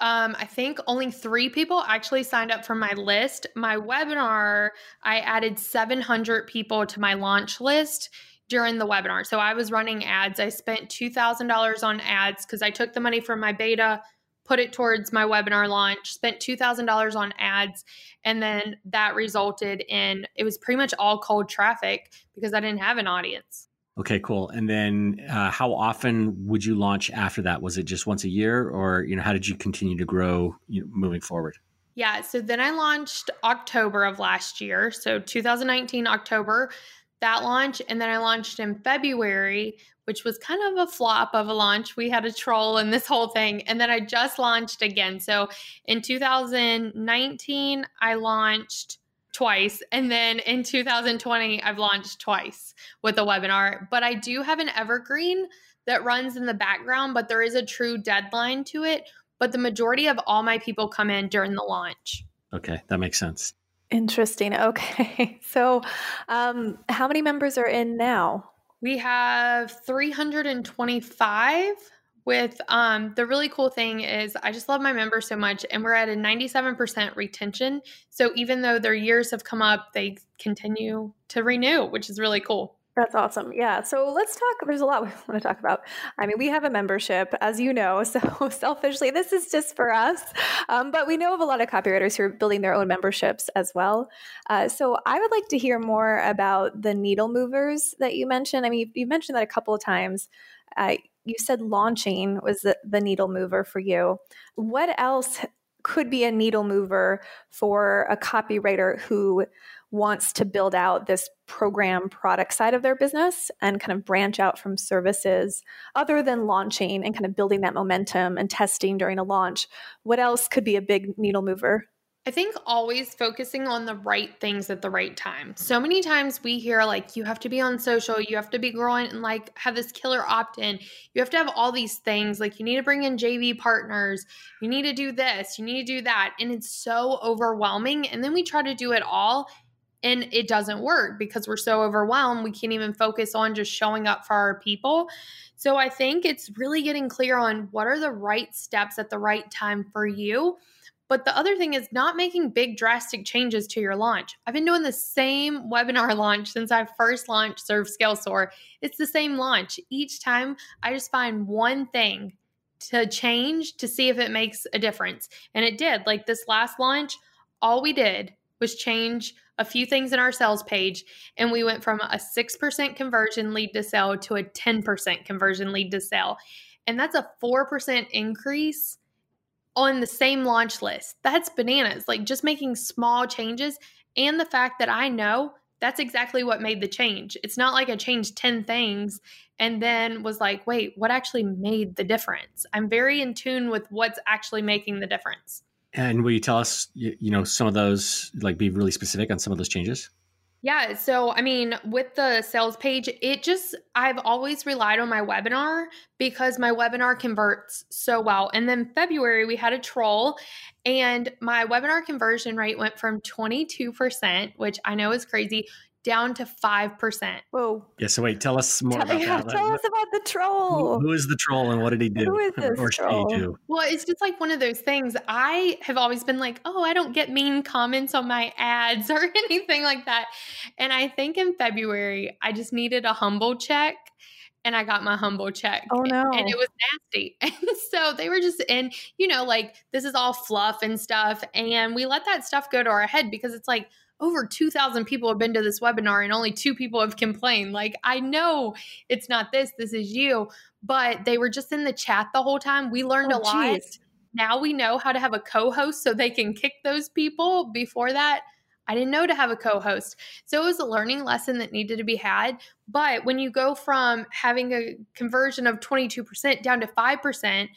um, I think only three people actually signed up for my list. My webinar, I added 700 people to my launch list during the webinar. So I was running ads. I spent $2,000 on ads because I took the money from my beta, put it towards my webinar launch, spent $2,000 on ads. And then that resulted in it was pretty much all cold traffic because I didn't have an audience. Okay, cool. And then, uh, how often would you launch after that? Was it just once a year, or you know, how did you continue to grow you know, moving forward? Yeah, so then I launched October of last year, so 2019 October that launch, and then I launched in February, which was kind of a flop of a launch. We had a troll in this whole thing, and then I just launched again. So in 2019, I launched twice. And then in 2020, I've launched twice with a webinar. But I do have an evergreen that runs in the background, but there is a true deadline to it. But the majority of all my people come in during the launch. Okay, that makes sense. Interesting. Okay. So, um, how many members are in now? We have 325 with um, the really cool thing is I just love my members so much, and we're at a 97% retention. So even though their years have come up, they continue to renew, which is really cool. That's awesome. Yeah. So let's talk. There's a lot we want to talk about. I mean, we have a membership, as you know. So selfishly, this is just for us. Um, but we know of a lot of copywriters who are building their own memberships as well. Uh, so I would like to hear more about the needle movers that you mentioned. I mean, you mentioned that a couple of times. Uh, you said launching was the, the needle mover for you. What else could be a needle mover for a copywriter who wants to build out this program product side of their business and kind of branch out from services other than launching and kind of building that momentum and testing during a launch what else could be a big needle mover I think always focusing on the right things at the right time. So many times we hear like you have to be on social, you have to be growing and like have this killer opt-in. You have to have all these things like you need to bring in JV partners, you need to do this, you need to do that, and it's so overwhelming and then we try to do it all and it doesn't work because we're so overwhelmed we can't even focus on just showing up for our people. So I think it's really getting clear on what are the right steps at the right time for you but the other thing is not making big drastic changes to your launch. I've been doing the same webinar launch since I first launched Serve Scale Soar. It's the same launch. Each time I just find one thing to change to see if it makes a difference. And it did. Like this last launch, all we did was change a few things in our sales page and we went from a 6% conversion lead to sale to a 10% conversion lead to sale. And that's a 4% increase on the same launch list. That's bananas. Like just making small changes and the fact that I know that's exactly what made the change. It's not like I changed 10 things and then was like, wait, what actually made the difference? I'm very in tune with what's actually making the difference. And will you tell us, you know, some of those, like be really specific on some of those changes? Yeah. So, I mean, with the sales page, it just, I've always relied on my webinar because my webinar converts so well. And then February, we had a troll, and my webinar conversion rate went from 22%, which I know is crazy, down to 5%. Whoa. Yeah, so wait, tell us more tell, about yeah, that. Tell us about the troll. Who, who is the troll and what did he do? Who is this or troll? she do? Well, it's just like one of those things. I have always been like, oh, I don't get mean comments on my ads or anything like that. And I think in February, I just needed a humble check and I got my humble check. Oh no. And it was nasty. And so they were just in, you know, like this is all fluff and stuff. And we let that stuff go to our head because it's like, over 2,000 people have been to this webinar and only two people have complained. Like, I know it's not this, this is you, but they were just in the chat the whole time. We learned Oh, a lot. geez. Now we know how to have a co host so they can kick those people. Before that, I didn't know to have a co host. So it was a learning lesson that needed to be had. But when you go from having a conversion of 22% down to 5%,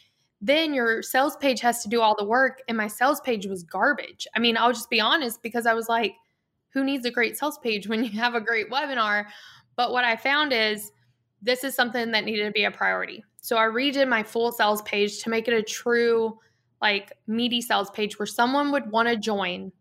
then your sales page has to do all the work. And my sales page was garbage. I mean, I'll just be honest because I was like, who needs a great sales page when you have a great webinar? But what I found is this is something that needed to be a priority. So I redid my full sales page to make it a true, like, meaty sales page where someone would want to join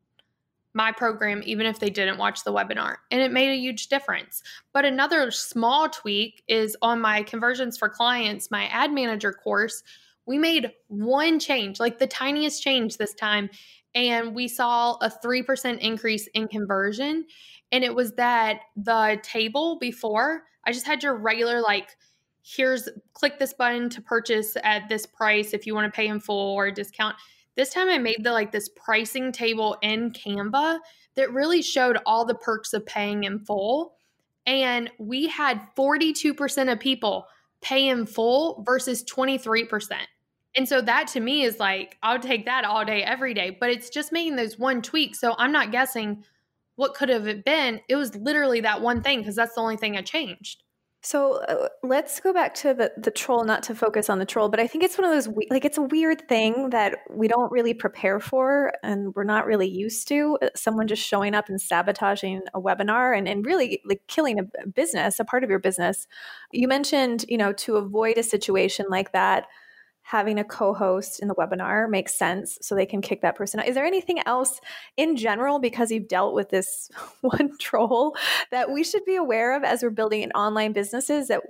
my program even if they didn't watch the webinar. And it made a huge difference. But another small tweak is on my conversions for clients, my ad manager course, we made one change, like the tiniest change this time. And we saw a 3% increase in conversion. And it was that the table before, I just had your regular, like, here's click this button to purchase at this price if you want to pay in full or discount. This time I made the like this pricing table in Canva that really showed all the perks of paying in full. And we had 42% of people pay in full versus 23%. And so that to me is like, I'll take that all day, every day. But it's just making those one tweak. So I'm not guessing what could have it been. It was literally that one thing because that's the only thing I changed. So uh, let's go back to the the troll, not to focus on the troll, but I think it's one of those we- like it's a weird thing that we don't really prepare for, and we're not really used to. uh, Someone just showing up and sabotaging a webinar and and really like killing a business, a part of your business. You mentioned, you know, to avoid a situation like that, having a co-host in the webinar makes sense, so they can kick that person out. Is there anything else in general because you've dealt with this one troll that we should be aware of as we're building an online businesses that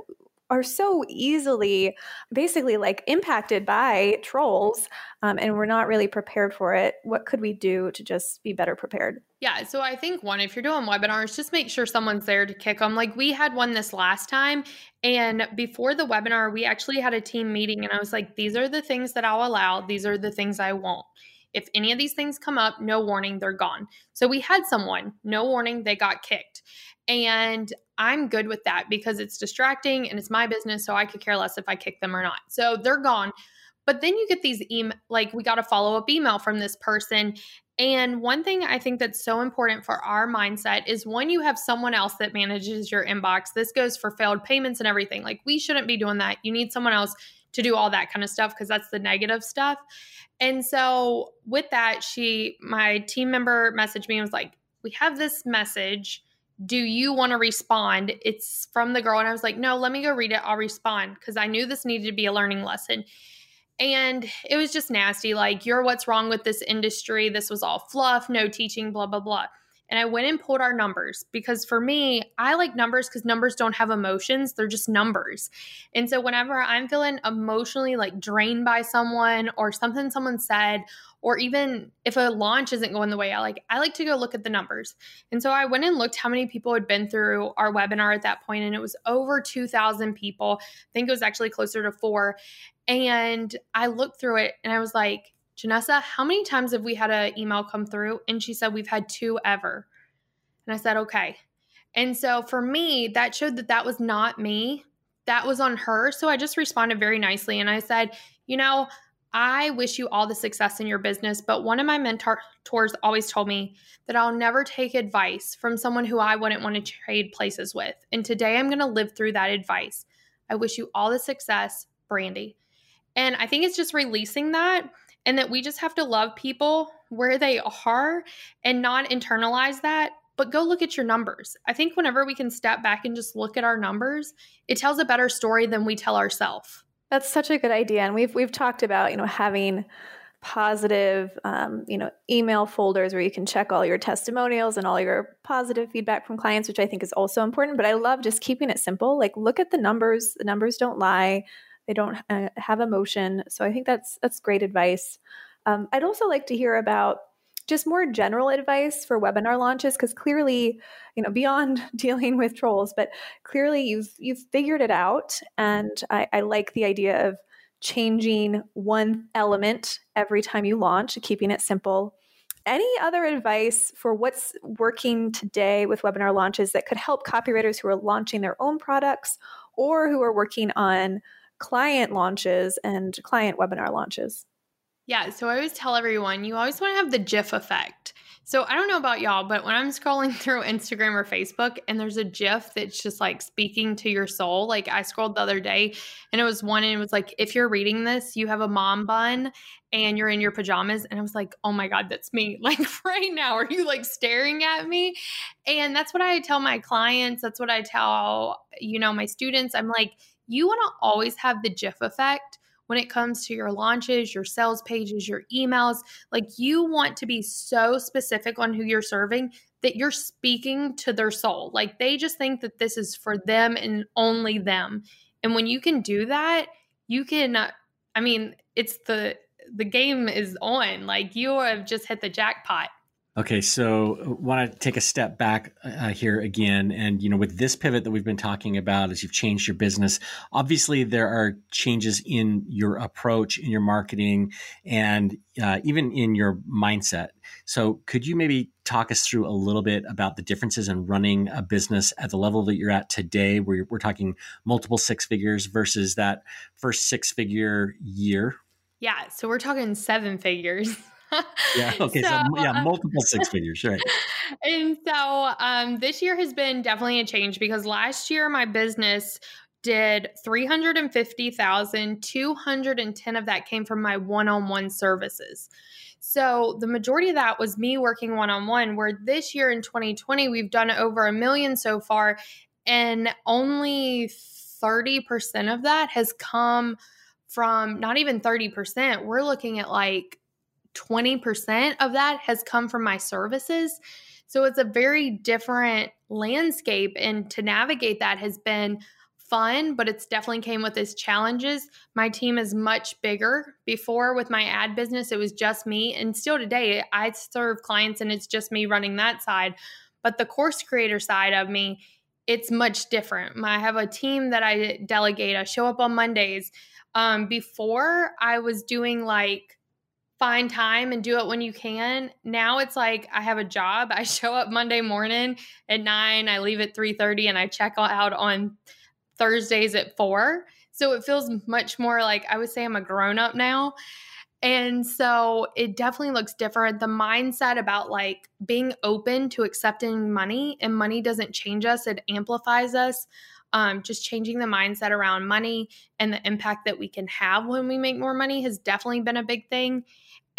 are so easily basically like impacted by trolls um, and we're not really prepared for it what could we do to just be better prepared Yeah. So I think one, if you're doing webinars, just make sure someone's there to kick them. Like we had one this last time. And before the webinar, we actually had a team meeting and I was like, these are the things that I'll allow, these are the things I won't. If any of these things come up, no warning, they're gone. So we had someone, no warning, they got kicked. And I'm good with that because it's distracting and it's my business. So I could care less if I kick them or not. So they're gone. But then you get these email, like we got a follow up email from this person. And one thing I think that's so important for our mindset is when you have someone else that manages your inbox, this goes for failed payments and everything. Like we shouldn't be doing that. You need someone else to do all that kind of stuff because that's the negative stuff. And so with that, she, my team member messaged me and was like, We have this message. Do you want to respond? It's from the girl. And I was like, No, let me go read it. I'll respond because I knew this needed to be a learning lesson. And it was just nasty. Like, you're what's wrong with this industry. This was all fluff, no teaching, blah, blah, blah and I went and pulled our numbers because for me, I like numbers because numbers don't have emotions, they're just numbers. And so whenever I'm feeling emotionally like drained by someone or something someone said, or even if a launch isn't going the way I like, I like to go look at the numbers. And so I went and looked how many people had been through our webinar at that point, and it was over 2,000 people. I think it was actually closer to four. And I looked through it and I was like, Janessa, how many times have we had an email come through? And she said, We've had two ever. And I said, Okay. And so for me, that showed that that was not me. That was on her. So I just responded very nicely. And I said, You know, I wish you all the success in your business. But one of my mentors always told me that I'll never take advice from someone who I wouldn't want to trade places with. And today I'm going to live through that advice. I wish you all the success, Brandi. And I think it's just releasing that and that we just have to love people where they are and not internalize that but go look at your numbers. I think whenever we can step back and just look at our numbers, it tells a better story than we tell ourselves. That's such a good idea, and we've we've talked about you know having positive um, you know email folders where you can check all your testimonials and all your positive feedback from clients, which I think is also important. But I love just keeping it simple. Like look at the numbers; the numbers don't lie. They don't uh, have emotion. So I think that's that's great advice. Um, I'd also like to hear about just more general advice for webinar launches because clearly you know beyond dealing with trolls but clearly you've you've figured it out and I, I, like the idea of changing one element every time you launch keeping it simple any other advice for what's working today with webinar launches that could help copywriters who are launching their own products or who are working on client launches and client webinar launches? Yeah, so I always tell everyone you always want to have the GIF effect. So I don't know about y'all, but when I'm scrolling through Instagram or Facebook and there's a GIF that's just like speaking to your soul, like I scrolled the other day and it was one and it was like, if you're reading this, you have a mom bun and you're in your pajamas. And I was like, oh my God, that's me. Like right now, are you like staring at me? And that's what I tell my clients. That's what I tell, you know, my students. I'm like, you want to always have the GIF effect when it comes to your launches, your sales pages, your emails. Like you want to be so specific on who you're serving that you're speaking to their soul. Like they just think that this is for them and only them. And when you can do that, you can uh, I mean, it's the the game is on. Like you have just hit the jackpot. Okay, so uh, want to take a step back uh, here again, and you know, with this pivot that we've been talking about, as you've changed your business, obviously there are changes in your approach, in your marketing, and uh, even in your mindset. So, could you maybe talk us through a little bit about the differences in running a business at the level that you're at today, where we're talking multiple six figures versus that first six figure year? Yeah, so we're talking seven figures. Yeah. Okay. So, so, yeah, multiple six figures, right? And so um, this year has been definitely a change because last year my business did 350,000, 210 of that came from my one-on-one services. So the majority of that was me working one-on-one where this year in 2020 we've done over a million so far and only 30% of that has come from not even 30%. We're looking at like 20% of that has come from my services. So it's a very different landscape. And to navigate that has been fun, but it's definitely came with its challenges. My team is much bigger. Before with my ad business, it was just me. And still today, I serve clients and it's just me running that side. But the course creator side of me, it's much different. I have a team that I delegate. I show up on Mondays. Um, before I was doing like find time and do it when you can. Now it's like I have a job. I show up Monday morning at 9, I leave at 3:30 and I check out on Thursdays at 4. So it feels much more like I would say I'm a grown up now. And so it definitely looks different. The mindset about like being open to accepting money and money doesn't change us, it amplifies us. um, just changing the mindset around money and the impact that we can have when we make more money has definitely been a big thing.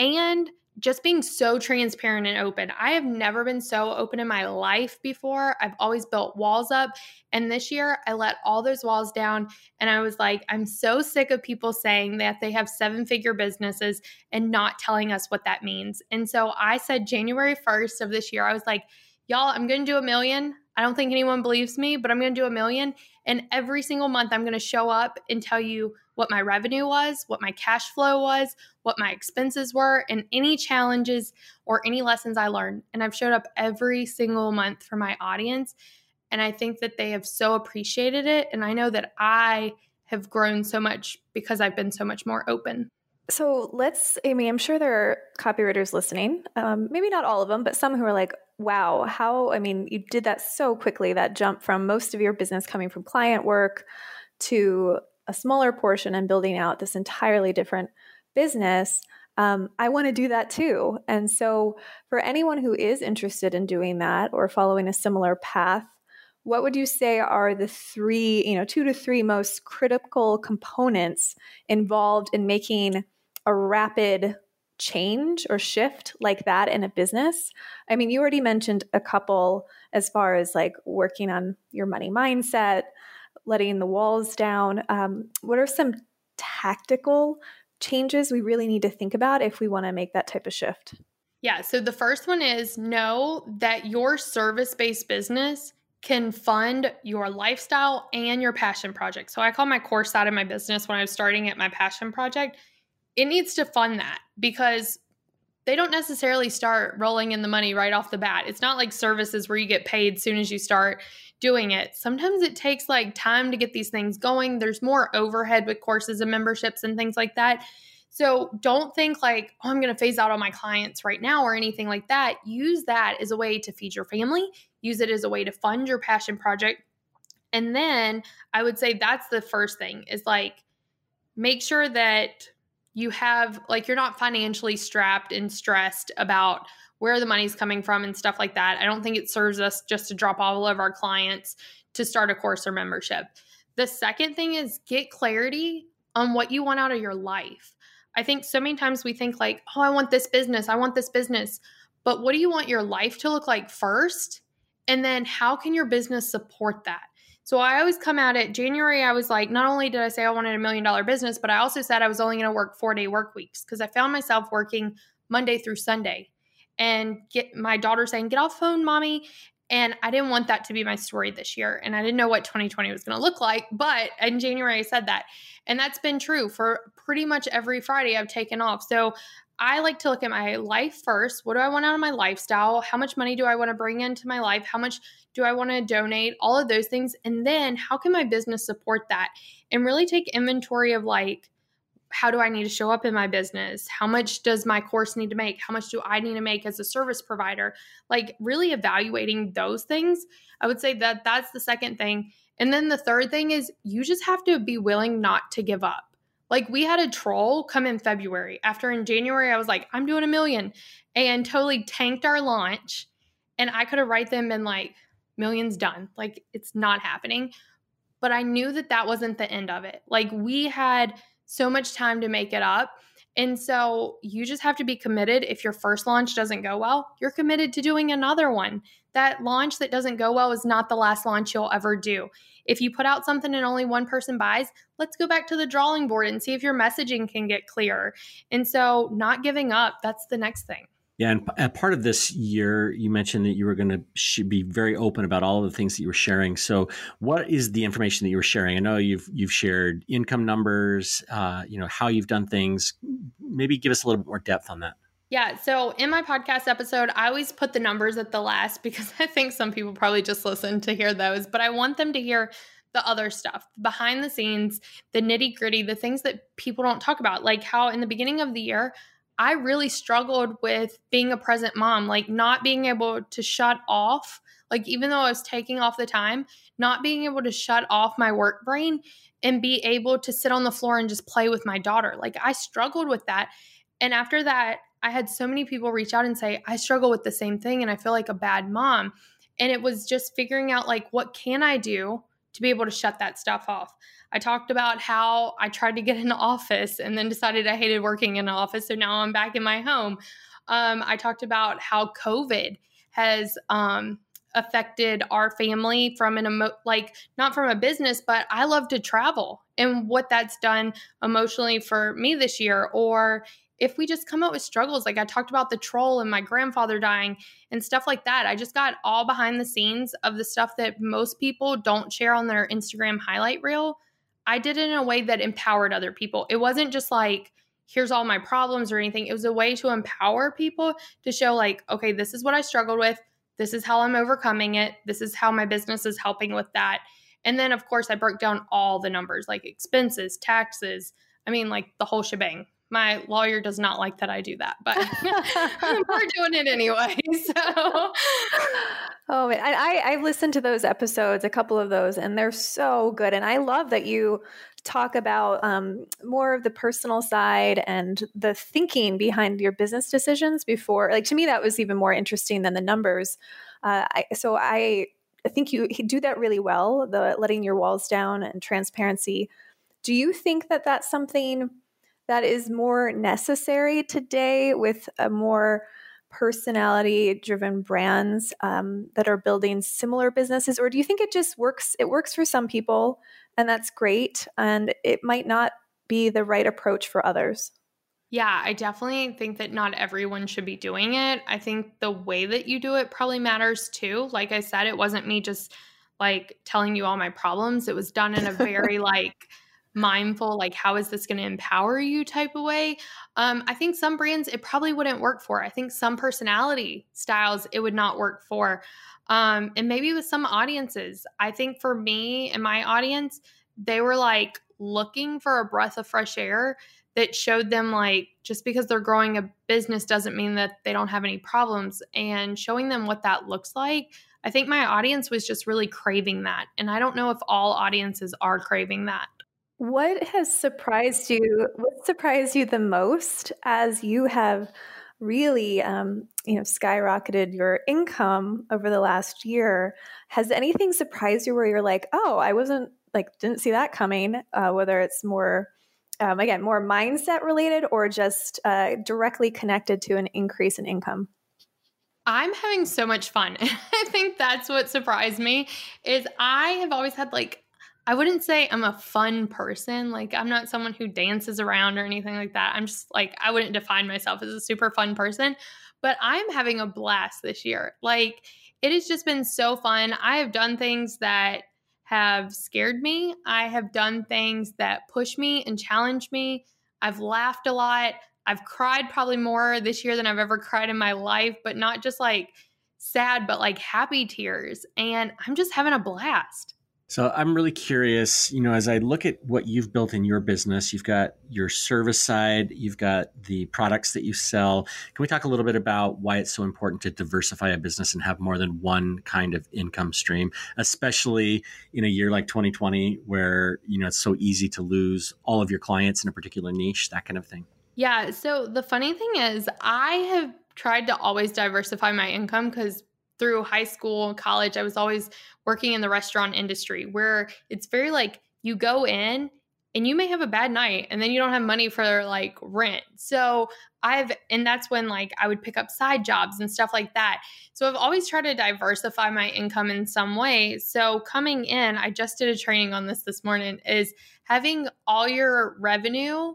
And just being so transparent and open. I have never been so open in my life before. I've always built walls up. And this year, I let all those walls down. And I was like, I'm so sick of people saying that they have seven figure businesses and not telling us what that means. And so I said, January 1st of this year, I was like, y'all, I'm going to do a million. I don't think anyone believes me, but I'm going to do a million. And every single month, I'm going to show up and tell you what my revenue was, what my cash flow was, what my expenses were, and any challenges or any lessons I learned. And I've showed up every single month for my audience. And I think that they have so appreciated it. And I know that I have grown so much because I've been so much more open. So let's, Amy, I'm sure there are copywriters listening, um, maybe not all of them, but some who are like, wow, how, I mean, you did that so quickly, that jump from most of your business coming from client work to a smaller portion and building out this entirely different business, um, I want to do that too. And so, for anyone who is interested in doing that or following a similar path, what would you say are the three, you know, two to three most critical components involved in making a rapid change or shift like that in a business? I mean, you already mentioned a couple as far as like working on your money mindset, letting the walls down. Um, what are some tactical changes we really need to think about if we want to make that type of shift? Yeah. So the first one is know that your service based business can fund your lifestyle and your passion project. So I call my course side of my business when I was starting at my passion project. It needs to fund that because they don't necessarily start rolling in the money right off the bat. It's not like services where you get paid soon as you start doing it. Sometimes it takes like time to get these things going. There's more overhead with courses and memberships and things like that. So don't think like, oh, I'm going to phase out all my clients right now or anything like that. Use that as a way to feed your family, use it as a way to fund your passion project. And then I would say that's the first thing is like, make sure that you have like you're not financially strapped and stressed about where the money's coming from and stuff like that. I don't think it serves us just to drop all of our clients to start a course or membership. The second thing is get clarity on what you want out of your life. I think so many times we think like, "Oh, I want this business. I want this business." But what do you want your life to look like first? And then how can your business support that? So I always come at it January I was like not only did I say I wanted a million dollar business, but I also said I was only going to work 4-day work weeks because I found myself working Monday through Sunday and get my daughter saying, Get off phone, mommy. And I didn't want that to be my story this year. And I didn't know what 2020 was going to look like. But in January, I said that. And that's been true for pretty much every Friday I've taken off. So I like to look at my life first. What do I want out of my lifestyle? How much money do I want to bring into my life? How much do I want to donate? All of those things. And then how can my business support that? And really take inventory of like, how do I need to show up in my business? How much does my course need to make? How much do I need to make as a service provider? Like really evaluating those things. I would say that that's the second thing. And then the third thing is you just have to be willing not to give up. Like we had a troll come in February. After in January, I was like, I'm doing a million and totally tanked our launch. And I could have right then been like, millions done. Like it's not happening. But I knew that that wasn't the end of it. Like we had so much time to make it up. And so you just have to be committed. If your first launch doesn't go well, you're committed to doing another one. That launch that doesn't go well is not the last launch you'll ever do. If you put out something and only one person buys, let's go back to the drawing board and see if your messaging can get clearer. And so, not giving up, that's the next thing. Yeah, and part of this year, you mentioned that you were going to be very open about all of the things that you were sharing. So, what is the information that you were sharing? I know you've you've shared income numbers, uh, you know how you've done things. Maybe give us a little bit more depth on that. Yeah. So in my podcast episode, I always put the numbers at the last because I think some people probably just listen to hear those, but I want them to hear the other stuff behind the scenes, the nitty gritty, the things that people don't talk about, like how in the beginning of the year, I really struggled with being a present mom, like not being able to shut off, like even though I was taking off the time, not being able to shut off my work brain and be able to sit on the floor and just play with my daughter. Like I struggled with that. And after that, I had so many people reach out and say, I struggle with the same thing and I feel like a bad mom. And it was just figuring out like what can I do to be able to shut that stuff off. I talked about how I tried to get an office and then decided I hated working in an office. So now I'm back in my home. Um, I talked about how COVID has um, affected our family from an emo- like not from a business, but I love to travel and what that's done emotionally for me this year. Or if we just come up with struggles, like I talked about the troll and my grandfather dying and stuff like that. I just got all behind the scenes of the stuff that most people don't share on their Instagram highlight reel. I did it in a way that empowered other people. It wasn't just like, here's all my problems or anything. It was a way to empower people to show, like, okay, this is what I struggled with. This is how I'm overcoming it. This is how my business is helping with that. And then, of course, I broke down all the numbers like expenses, taxes. I mean, like the whole shebang. My lawyer does not like that I do that, but we're doing it anyway. So, oh, man. I, I've listened to those episodes, a couple of those, and they're so good. And I love that you talk about um, more of the personal side and the thinking behind your business decisions before. Like to me, that was even more interesting than the numbers. Uh, I, so I, I think you do that really well. The letting your walls down and transparency. Do you think that that's something that is more necessary today with a more personality driven brands um, that are building similar businesses? Or do you think it just works it works for some people and that's great and it might not be the right approach for others? Yeah i definitely think that not everyone should be doing it. I think the way that you do it probably matters too. Like i said it wasn't me just like telling you all my problems. It was done in a very like mindful like how is this going to empower you? type of way um, i think some brands it probably wouldn't work for. I think some personality styles it would not work for um, and maybe with some audiences. I think for me and my audience they were like looking for a breath of fresh air that showed them like just because they're growing a business doesn't mean that they don't have any problems and showing them what that looks like i think my audience was just really craving that and i don't know if all audiences are craving that what has surprised you? What surprised you the most as you have really, um, you know, skyrocketed your income over the last year? Has anything surprised you where you're like, oh, I wasn't like didn't see that coming? Uh, whether it's more um, again more mindset related or just uh, directly connected to an increase in income i'm having so much fun i think that's what surprised me is i have always had like I wouldn't say I'm a fun person. Like, I'm not someone who dances around or anything like that. I'm just like, I wouldn't define myself as a super fun person, but I'm having a blast this year. Like, it has just been so fun. I have done things that have scared me, I have done things that push me and challenge me. I've laughed a lot. I've cried probably more this year than I've ever cried in my life, but not just like sad, but like happy tears. And I'm just having a blast. So I'm really curious, you know, as I look at what you've built in your business, you've got your service side, you've got the products that you sell. Can we talk a little bit about why it's so important to diversify a business and have more than one kind of income stream, especially in a year like 2020 where, you know, it's so easy to lose all of your clients in a particular niche, that kind of thing? Yeah, so the funny thing is I have tried to always diversify my income because through high school, and college, I was always working in the restaurant industry where it's very like you go in and you may have a bad night and then you don't have money for like rent. So I've, and that's when like I would pick up side jobs and stuff like that. So I've always tried to diversify my income in some way. So coming in, I just did a training on this this morning, is having all your revenue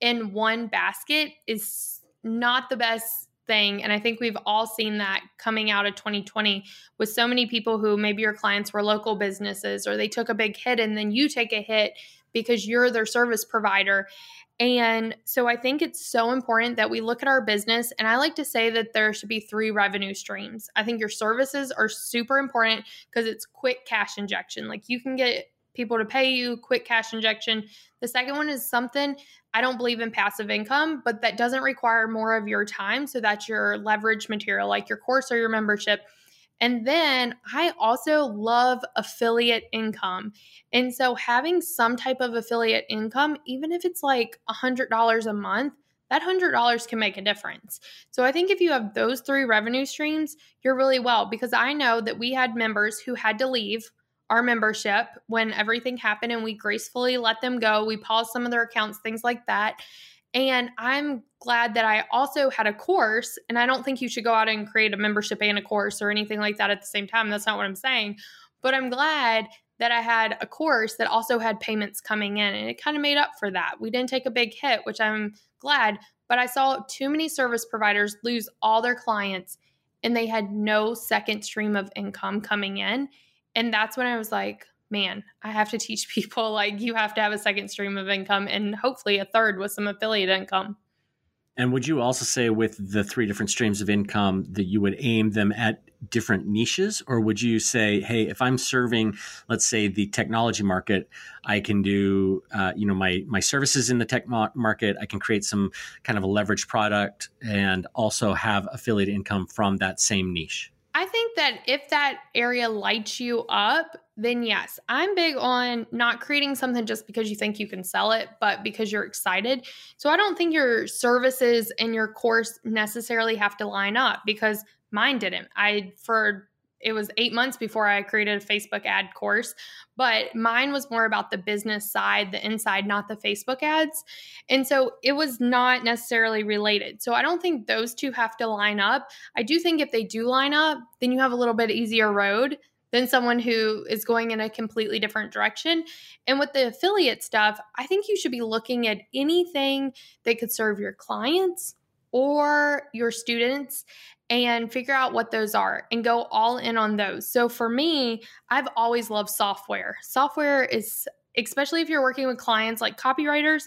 in one basket is not the best thing. And I think we've all seen that coming out of 2020 with so many people who maybe your clients were local businesses or they took a big hit and then you take a hit because you're their service provider. And so I think it's so important that we look at our business. And I like to say that there should be three revenue streams. I think your services are super important because it's quick cash injection. Like you can get people to pay you, quick cash injection. The second one is something I don't believe in passive income, but that doesn't require more of your time. So that's your leverage material, like your course or your membership. And then I also love affiliate income. And so having some type of affiliate income, even if it's like $100 a month, that $100 can make a difference. So I think if you have those three revenue streams, you're really well because I know that we had members who had to leave our membership when everything happened and we gracefully let them go. We paused some of their accounts, things like that. And I'm glad that I also had a course. And I don't think you should go out and create a membership and a course or anything like that at the same time. That's not what I'm saying. But I'm glad that I had a course that also had payments coming in. And it kind of made up for that. We didn't take a big hit, which I'm glad. But I saw too many service providers lose all their clients and they had no second stream of income coming in. And that's when I was like, man, I have to teach people like you have to have a second stream of income and hopefully a third with some affiliate income. And would you also say with the three different streams of income that you would aim them at different niches? Or would you say, hey, if I'm serving, let's say, the technology market, I can do, uh, you know, my, my services in the tech market, I can create some kind of a leverage product and also have affiliate income from that same niche? I think that if that area lights you up, then yes, I'm big on not creating something just because you think you can sell it, but because you're excited. So I don't think your services and your course necessarily have to line up because mine didn't. I, for it was eight months before I created a Facebook ad course, but mine was more about the business side, the inside, not the Facebook ads. And so it was not necessarily related. So I don't think those two have to line up. I do think if they do line up, then you have a little bit easier road than someone who is going in a completely different direction. And with the affiliate stuff, I think you should be looking at anything that could serve your clients or your students and figure out what those are and go all in on those. So for me, I've always loved software. Software is especially if you're working with clients like copywriters,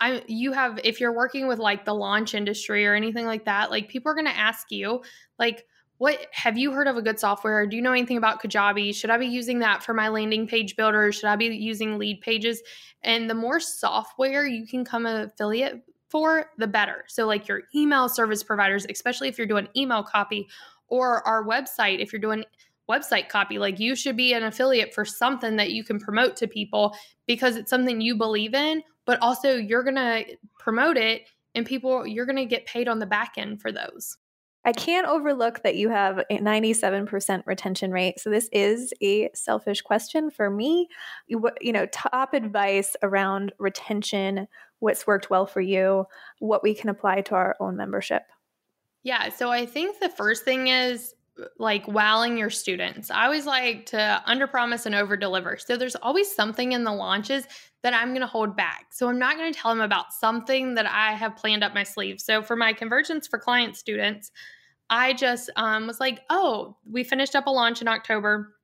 I you have if you're working with like the launch industry or anything like that, like people are going to ask you like what have you heard of a good software? Do you know anything about Kajabi? Should I be using that for my landing page builder? Should I be using Leadpages? And the more software you can come affiliate for, the better. So, like your email service providers, especially if you're doing email copy, or our website, if you're doing website copy, like you should be an affiliate for something that you can promote to people because it's something you believe in, but also you're going to promote it and people, you're going to get paid on the back end for those. I can't overlook that you have a 97% retention rate. So this is a selfish question for me. You, you know, top advice around retention, what's worked well for you, what we can apply to our own membership. Yeah, so I think the first thing is like wowing your students. I always like to under promise and over deliver. So there's always something in the launches that I'm going to hold back. So I'm not going to tell them about something that I have planned up my sleeve. So for my conversions for client students, I just um, was like, oh, we finished up a launch in October.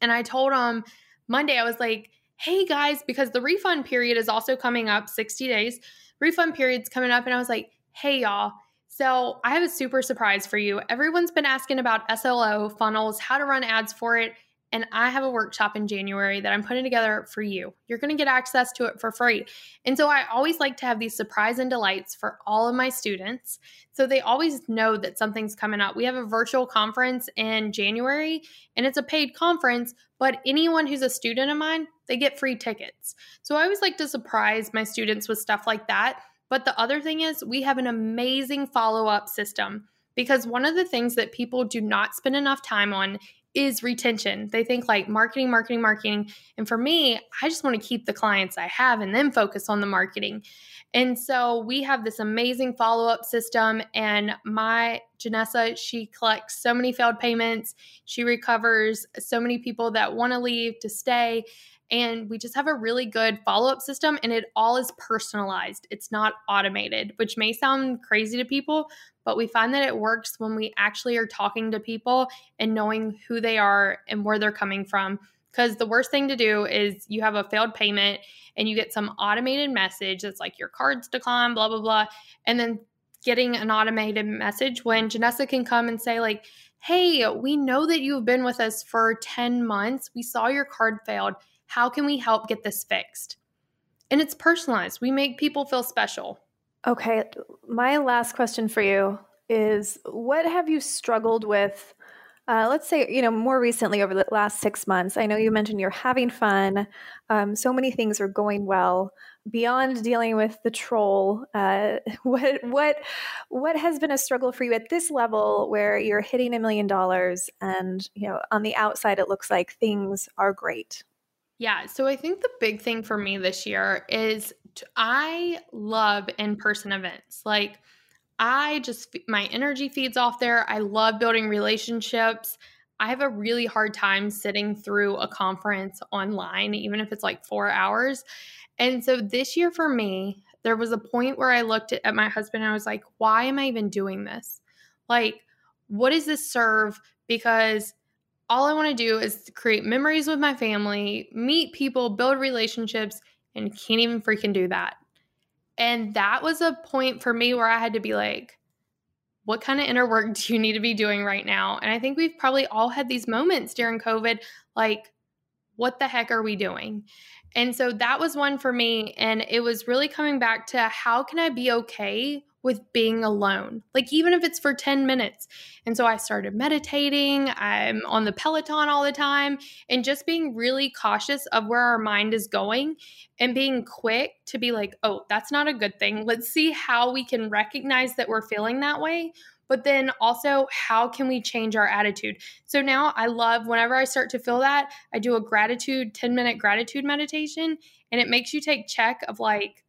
And I told them Monday, I was like, hey guys, because the refund period is also coming up 60 days. Refund period's coming up. And I was like, hey y'all. So I have a super surprise for you. Everyone's been asking about SLO funnels, how to run ads for it. And I have a workshop in January that I'm putting together for you. You're going to get access to it for free. And so I always like to have these surprise and delights for all of my students. So they always know that something's coming up. We have a virtual conference in January and it's a paid conference, but anyone who's a student of mine, they get free tickets. So I always like to surprise my students with stuff like that. But the other thing is, we have an amazing follow up system because one of the things that people do not spend enough time on is retention. They think like marketing, marketing, marketing. And for me, I just want to keep the clients I have and then focus on the marketing. And so we have this amazing follow up system. And my Janessa, she collects so many failed payments. She recovers so many people that want to leave to stay. And we just have a really good follow up system, and it all is personalized. It's not automated, which may sound crazy to people, but we find that it works when we actually are talking to people and knowing who they are and where they're coming from. Because the worst thing to do is you have a failed payment and you get some automated message that's like your card's declined, blah, blah, blah. And then getting an automated message when Janessa can come and say, like, hey, we know that you've been with us for 10 months. We saw your card failed. How can we help get this fixed? And it's personalized. We make people feel special. Okay, my last question for you is what have you struggled with Uh, let's say, you know, more recently over the last six months, I know you mentioned you're having fun. Um, so many things are going well. Beyond dealing with the troll, uh, what what what has been a struggle for you at this level, where you're hitting a million dollars, and you know, on the outside, it looks like things are great. Yeah. So I think the big thing for me this year is t- I love in person events. Like I just, my energy feeds off there. I love building relationships. I have a really hard time sitting through a conference online, even if it's like four hours. And so this year for me, there was a point where I looked at, my husband and I was like, why am I even doing this? Like, what does this serve? Because all I want to do is create memories with my family, meet people, build relationships, and can't even freaking do that. And that was a point for me where I had to be like, what kind of inner work do you need to be doing right now? And I think we've probably all had these moments during COVID like, what the heck are we doing? And so that was one for me. And it was really coming back to how can I be okay with being alone, like even if it's for 10 minutes. And so I started meditating. I'm on the Peloton all the time and just being really cautious of where our mind is going and being quick to be like, oh, that's not a good thing. Let's see how we can recognize that we're feeling that way. But then also, how can we change our attitude? So now I love whenever I start to feel that, I do a gratitude, 10 minute gratitude meditation, and it makes you take check of like,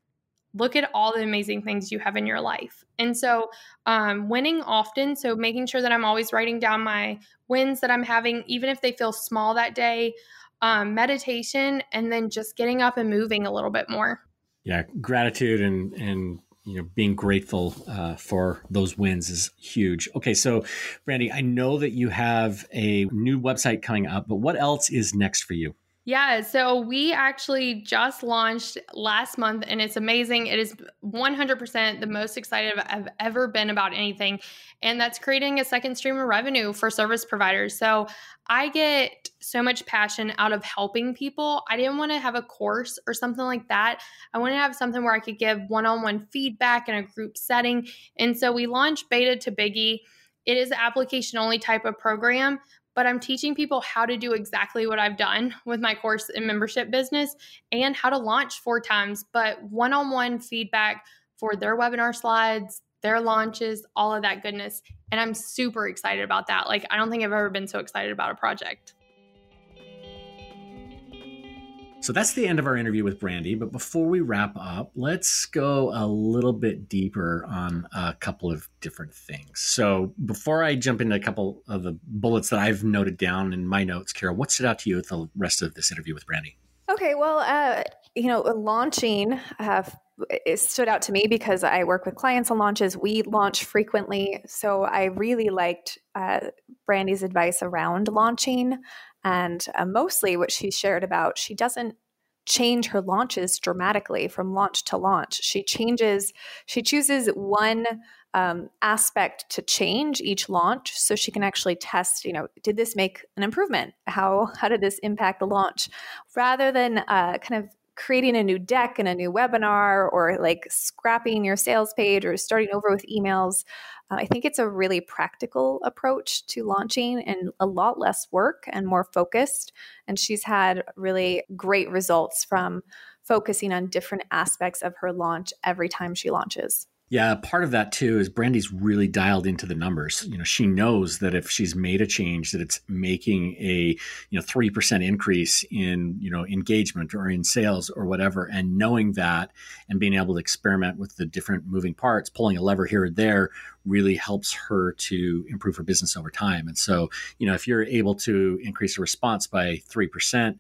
look at all the amazing things you have in your life. And so, um, winning often, so making sure that I'm always writing down my wins that I'm having, even if they feel small that day, um, meditation, and then just getting up and moving a little bit more. Yeah, gratitude and and you know being grateful uh, for those wins is huge. Okay, so Brandi, I know that you have a new website coming up, but what else is next for you? Yeah, so we actually just launched last month and it's amazing. It is 100% the most excited I've ever been about anything. And that's creating a second stream of revenue for service providers. So I get so much passion out of helping people. I didn't want to have a course or something like that. I wanted to have something where I could give one on one feedback in a group setting. And so we launched Beta to Biggie. It is an application only type of program, but I'm teaching people how to do exactly what I've done with my course and membership business and how to launch four times, but one on one feedback for their webinar slides, their launches, all of that goodness. And I'm super excited about that. Like, I don't think I've ever been so excited about a project. So that's the end of our interview with Brandi. But before we wrap up, let's go a little bit deeper on a couple of different things. So before I jump into a couple of the bullets that I've noted down in my notes, Carol, what stood out to you with the rest of this interview with Brandi? Okay, well, uh, you know, launching uh, it stood out to me because I work with clients on launches. We launch frequently, so I really liked uh, Brandi's advice around launching. And uh, mostly what she shared about, she doesn't change her launches dramatically from launch to launch. She changes, she chooses one um, aspect to change each launch so she can actually test you know did this make an improvement how how did this impact the launch rather than uh, kind of creating a new deck and a new webinar or like scrapping your sales page or starting over with emails. Uh, I think it's a really practical approach to launching and a lot less work and more focused. And she's had really great results from focusing on different aspects of her launch every time she launches. Yeah, part of that too is Brandi's really dialed into the numbers. You know, she knows that if she's made a change, that it's making a you know three percent increase in you know engagement or in sales or whatever. And knowing that and being able to experiment with the different moving parts, pulling a lever here or there, really helps her to improve her business over time. And so, you know, if you're able to increase a response by three percent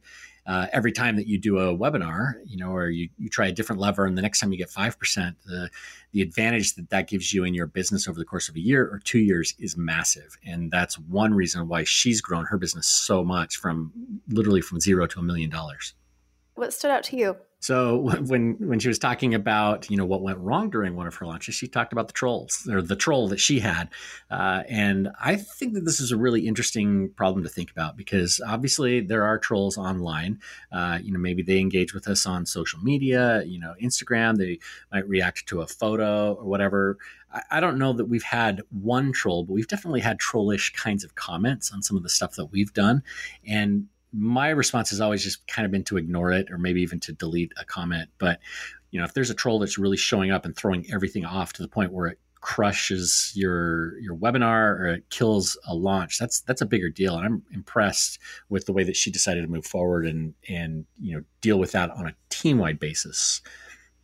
uh, every time that you do a webinar, you know, or you, you try a different lever, and the next time you get five percent, the the advantage that that gives you in your business over the course of a year or two years is massive, and that's one reason why she's grown her business so much from literally from zero to a million dollars. What stood out to you? So when when she was talking about you know what went wrong during one of her launches, she talked about the trolls or the troll that she had, uh, and I think that this is a really interesting problem to think about because obviously there are trolls online. Uh, you know, maybe they engage with us on social media, you know, Instagram. They might react to a photo or whatever. I, I don't know that we've had one troll, but we've definitely had trollish kinds of comments on some of the stuff that we've done, and my response has always just kind of been to ignore it or maybe even to delete a comment. But you know, if there's a troll that's really showing up and throwing everything off to the point where it crushes your your webinar or it kills a launch, that's that's a bigger deal. And I'm impressed with the way that she decided to move forward and and you know deal with that on a team wide basis.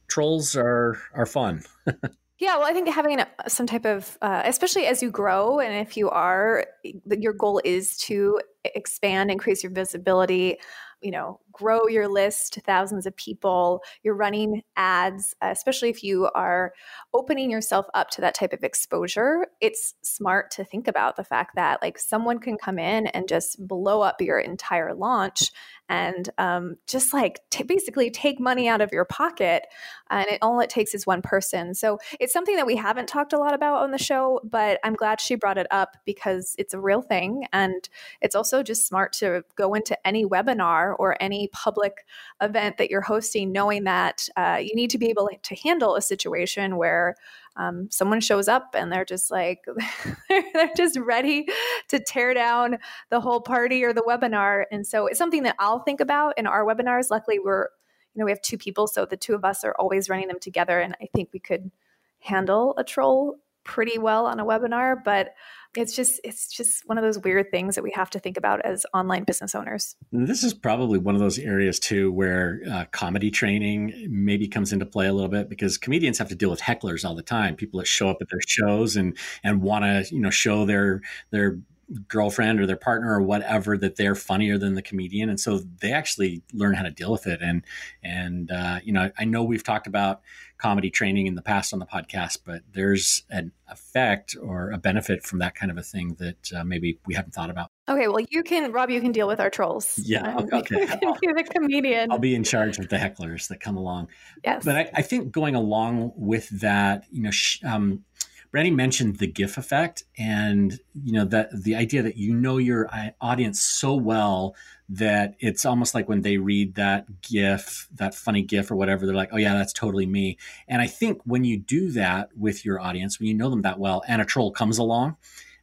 Trolls are are fun. Yeah, well, I think having some type of, uh, especially as you grow, and if you are, your goal is to expand, increase your visibility, you know, grow your list to thousands of people. You're running ads, especially if you are opening yourself up to that type of exposure. It's smart to think about the fact that like someone can come in and just blow up your entire launch and um, just like t- basically take money out of your pocket. And it, all it takes is one person. So it's something that we haven't talked a lot about on the show, but I'm glad she brought it up because it's a real thing. And it's also just smart to go into any webinar or any public event that you're hosting, knowing that uh, you need to be able to handle a situation where um, someone shows up and they're just like they're just ready to tear down the whole party or the webinar. And so it's something that i'll think about in our webinars. Luckily we're you know we have two people so the two of us are always running them together and i think we could handle a troll pretty well on a webinar. But it's just it's just one of those weird things that we have to think about as online business owners. This is probably one of those areas too where uh, comedy training maybe comes into play a little bit because comedians have to deal with hecklers all the time people that show up at their shows and and want to you know show their their girlfriend or their partner or whatever that they're funnier than the comedian. And so they actually learn how to deal with it. And and uh, you know i know we've talked about comedy training in the past on the podcast but there's an effect or a benefit from that kind of a thing that uh, maybe we haven't thought about. Okay well you can rob you can deal with our trolls. Yeah okay you're the comedian. I'll be in charge of the hecklers that come along. Yes. But i, I think going along with that you know sh- um, Brandi mentioned the GIF effect, and you know that the idea that you know your uh, audience so well that it's almost like when they read that GIF, that funny GIF or whatever, they're like, "Oh yeah, that's totally me." And I think when you do that with your audience, when you know them that well, and a troll comes along,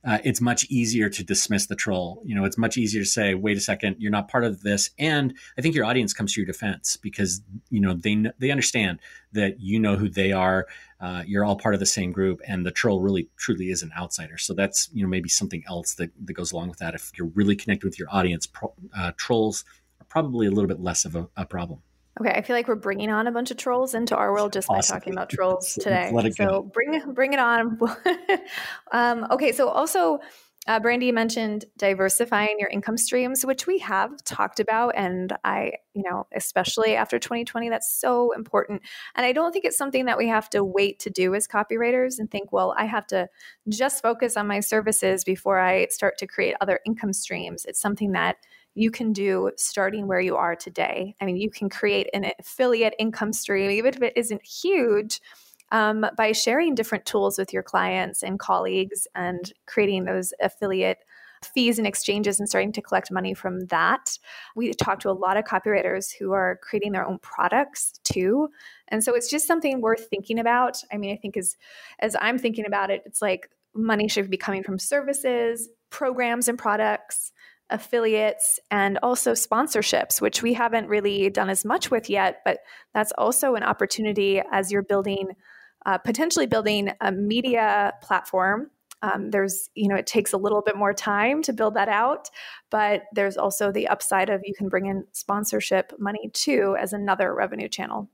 uh, it's much easier to dismiss the troll. You know, it's much easier to say, "Wait a second, you're not part of this." And I think your audience comes to your defense because you know they they understand that you know who they are. Uh, you're all part of the same group, and the troll really truly is an outsider. So that's you know maybe something else that that goes along with that. If you're really connected with your audience, pro, uh, trolls are probably a little bit less of a, a problem. Okay, I feel like we're bringing on a bunch of trolls into our world just awesome. by talking about trolls today. so bring bring it on. um, okay, so also, uh, Brandi mentioned diversifying your income streams, which we have talked about, and I, you know, especially after 2020, that's so important. And I don't think it's something that we have to wait to do as copywriters and think, well, I have to just focus on my services before I start to create other income streams. It's something that you can do starting where you are today. I mean, you can create an affiliate income stream, even if it isn't huge, um, by sharing different tools with your clients and colleagues and creating those affiliate fees and exchanges and starting to collect money from that. We talk to a lot of copywriters who are creating their own products too. And so it's just something worth thinking about. I mean, I think as as I'm thinking about it, it's like money should be coming from services, programs and products affiliates, and also sponsorships, which we haven't really done as much with yet, but that's also an opportunity as you're building, uh, potentially building a media platform. Um, there's, you know, it takes a little bit more time to build that out, but there's also the upside of you can bring in sponsorship money too as another revenue channel.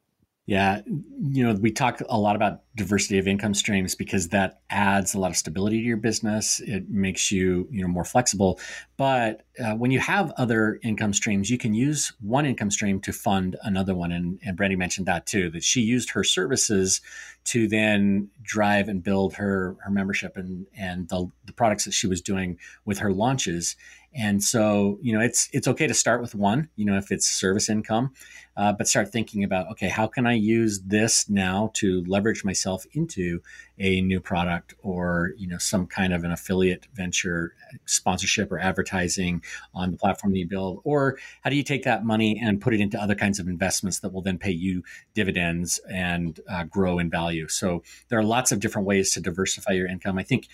Yeah, you know, we talk a lot about diversity of income streams because that adds a lot of stability to your business. It makes you, you know, more flexible. But uh, when you have other income streams, you can use one income stream to fund another one. And, and Brandi mentioned that too, that she used her services to then drive and build her her membership and and the, the products that she was doing with her launches And so, you know, it's it's okay to start with one, you know, if it's service income, uh, but start thinking about, okay, how can I use this now to leverage myself into a new product or, you know, some kind of an affiliate venture, sponsorship or advertising on the platform that you build? Or how do you take that money and put it into other kinds of investments that will then pay you dividends and uh, grow in value? So there are lots of different ways to diversify your income. I think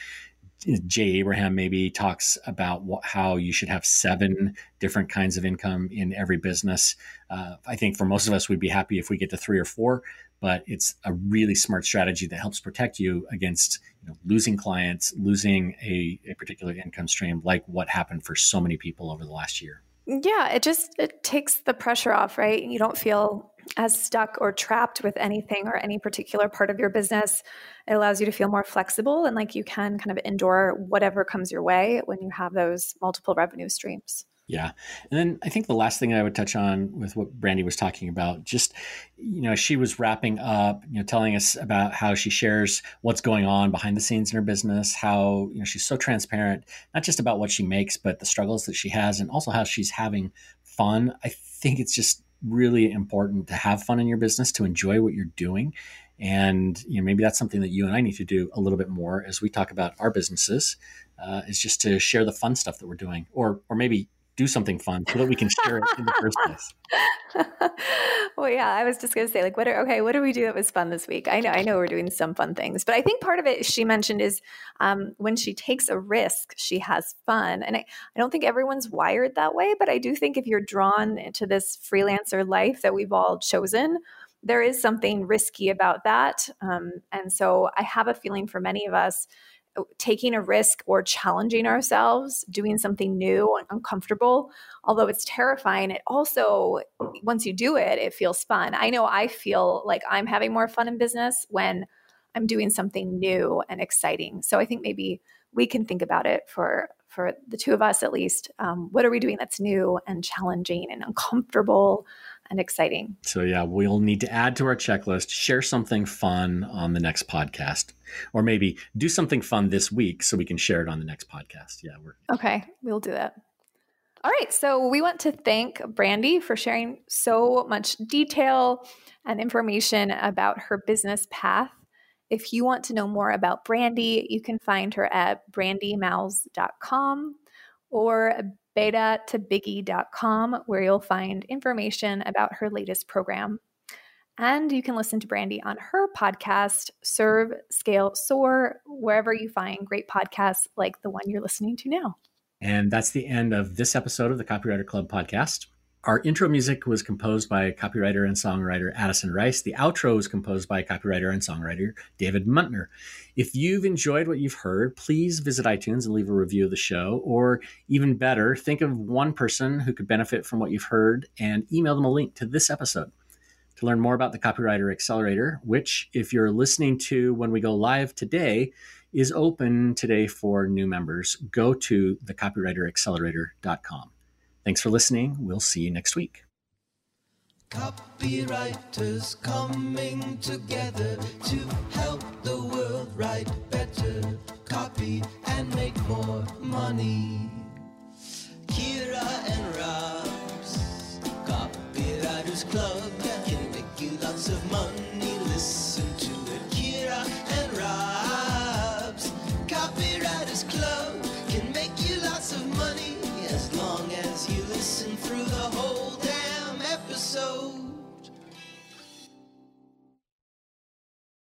Jay Abraham maybe talks about what, how you should have seven different kinds of income in every business. Uh, I think for most of us, we'd be happy if we get to three or four, but it's a really smart strategy that helps protect you against you know, losing clients, losing a, a particular income stream, like what happened for so many people over the last year. Yeah, it just it takes the pressure off, right? You don't feel as stuck or trapped with anything or any particular part of your business. It allows you to feel more flexible and like you can kind of endure whatever comes your way when you have those multiple revenue streams. Yeah. And then I think the last thing I would touch on with what Brandi was talking about, just, you know, she was wrapping up, you know, telling us about how she shares what's going on behind the scenes in her business, how, you know, she's so transparent, not just about what she makes, but the struggles that she has and also how she's having fun. I think it's just really important to have fun in your business, to enjoy what you're doing. And you know, maybe that's something that you and I need to do a little bit more as we talk about our businesses. Uh, is just to share the fun stuff that we're doing, or or maybe do something fun so that we can share it in the first place. well, yeah, I was just going to say, like, what are, okay, what do we do that was fun this week? I know, I know we're doing some fun things, but I think part of it she mentioned is um, when she takes a risk, she has fun. And I, I don't think everyone's wired that way, but I do think if you're drawn into this freelancer life that we've all chosen, there is something risky about that. Um, and so I have a feeling for many of us, taking a risk or challenging ourselves, doing something new and uncomfortable, although it's terrifying, it also, once you do it, it feels fun. I know I feel like I'm having more fun in business when I'm doing something new and exciting. So I think maybe we can think about it for for the two of us at least. Um, what are we doing that's new and challenging and uncomfortable? And exciting. So, yeah, we'll need to add to our checklist, share something fun on the next podcast, or maybe do something fun this week so we can share it on the next podcast. Yeah, we're okay. We'll do that. All right. So, we want to thank Brandi for sharing so much detail and information about her business path. If you want to know more about Brandi, you can find her at brandimowles.com or beta to biggie.com, where you'll find information about her latest program. And you can listen to Brandi on her podcast, Serve, Scale, Soar, wherever you find great podcasts like the one you're listening to now. And that's the end of this episode of the Copywriter Club podcast. Our intro music was composed by copywriter and songwriter Addison Rice. The outro was composed by copywriter and songwriter David Muntner. If you've enjoyed what you've heard, please visit iTunes and leave a review of the show. Or even better, think of one person who could benefit from what you've heard and email them a link to this episode. To learn more about the Copywriter Accelerator, which, if you're listening to when we go live today, is open today for new members, go to thecopywriteraccelerator.com. Thanks for listening. We'll see you next week. Copywriters coming together to help the world write better copy and make more money. Kira and Rob's Copywriters Club.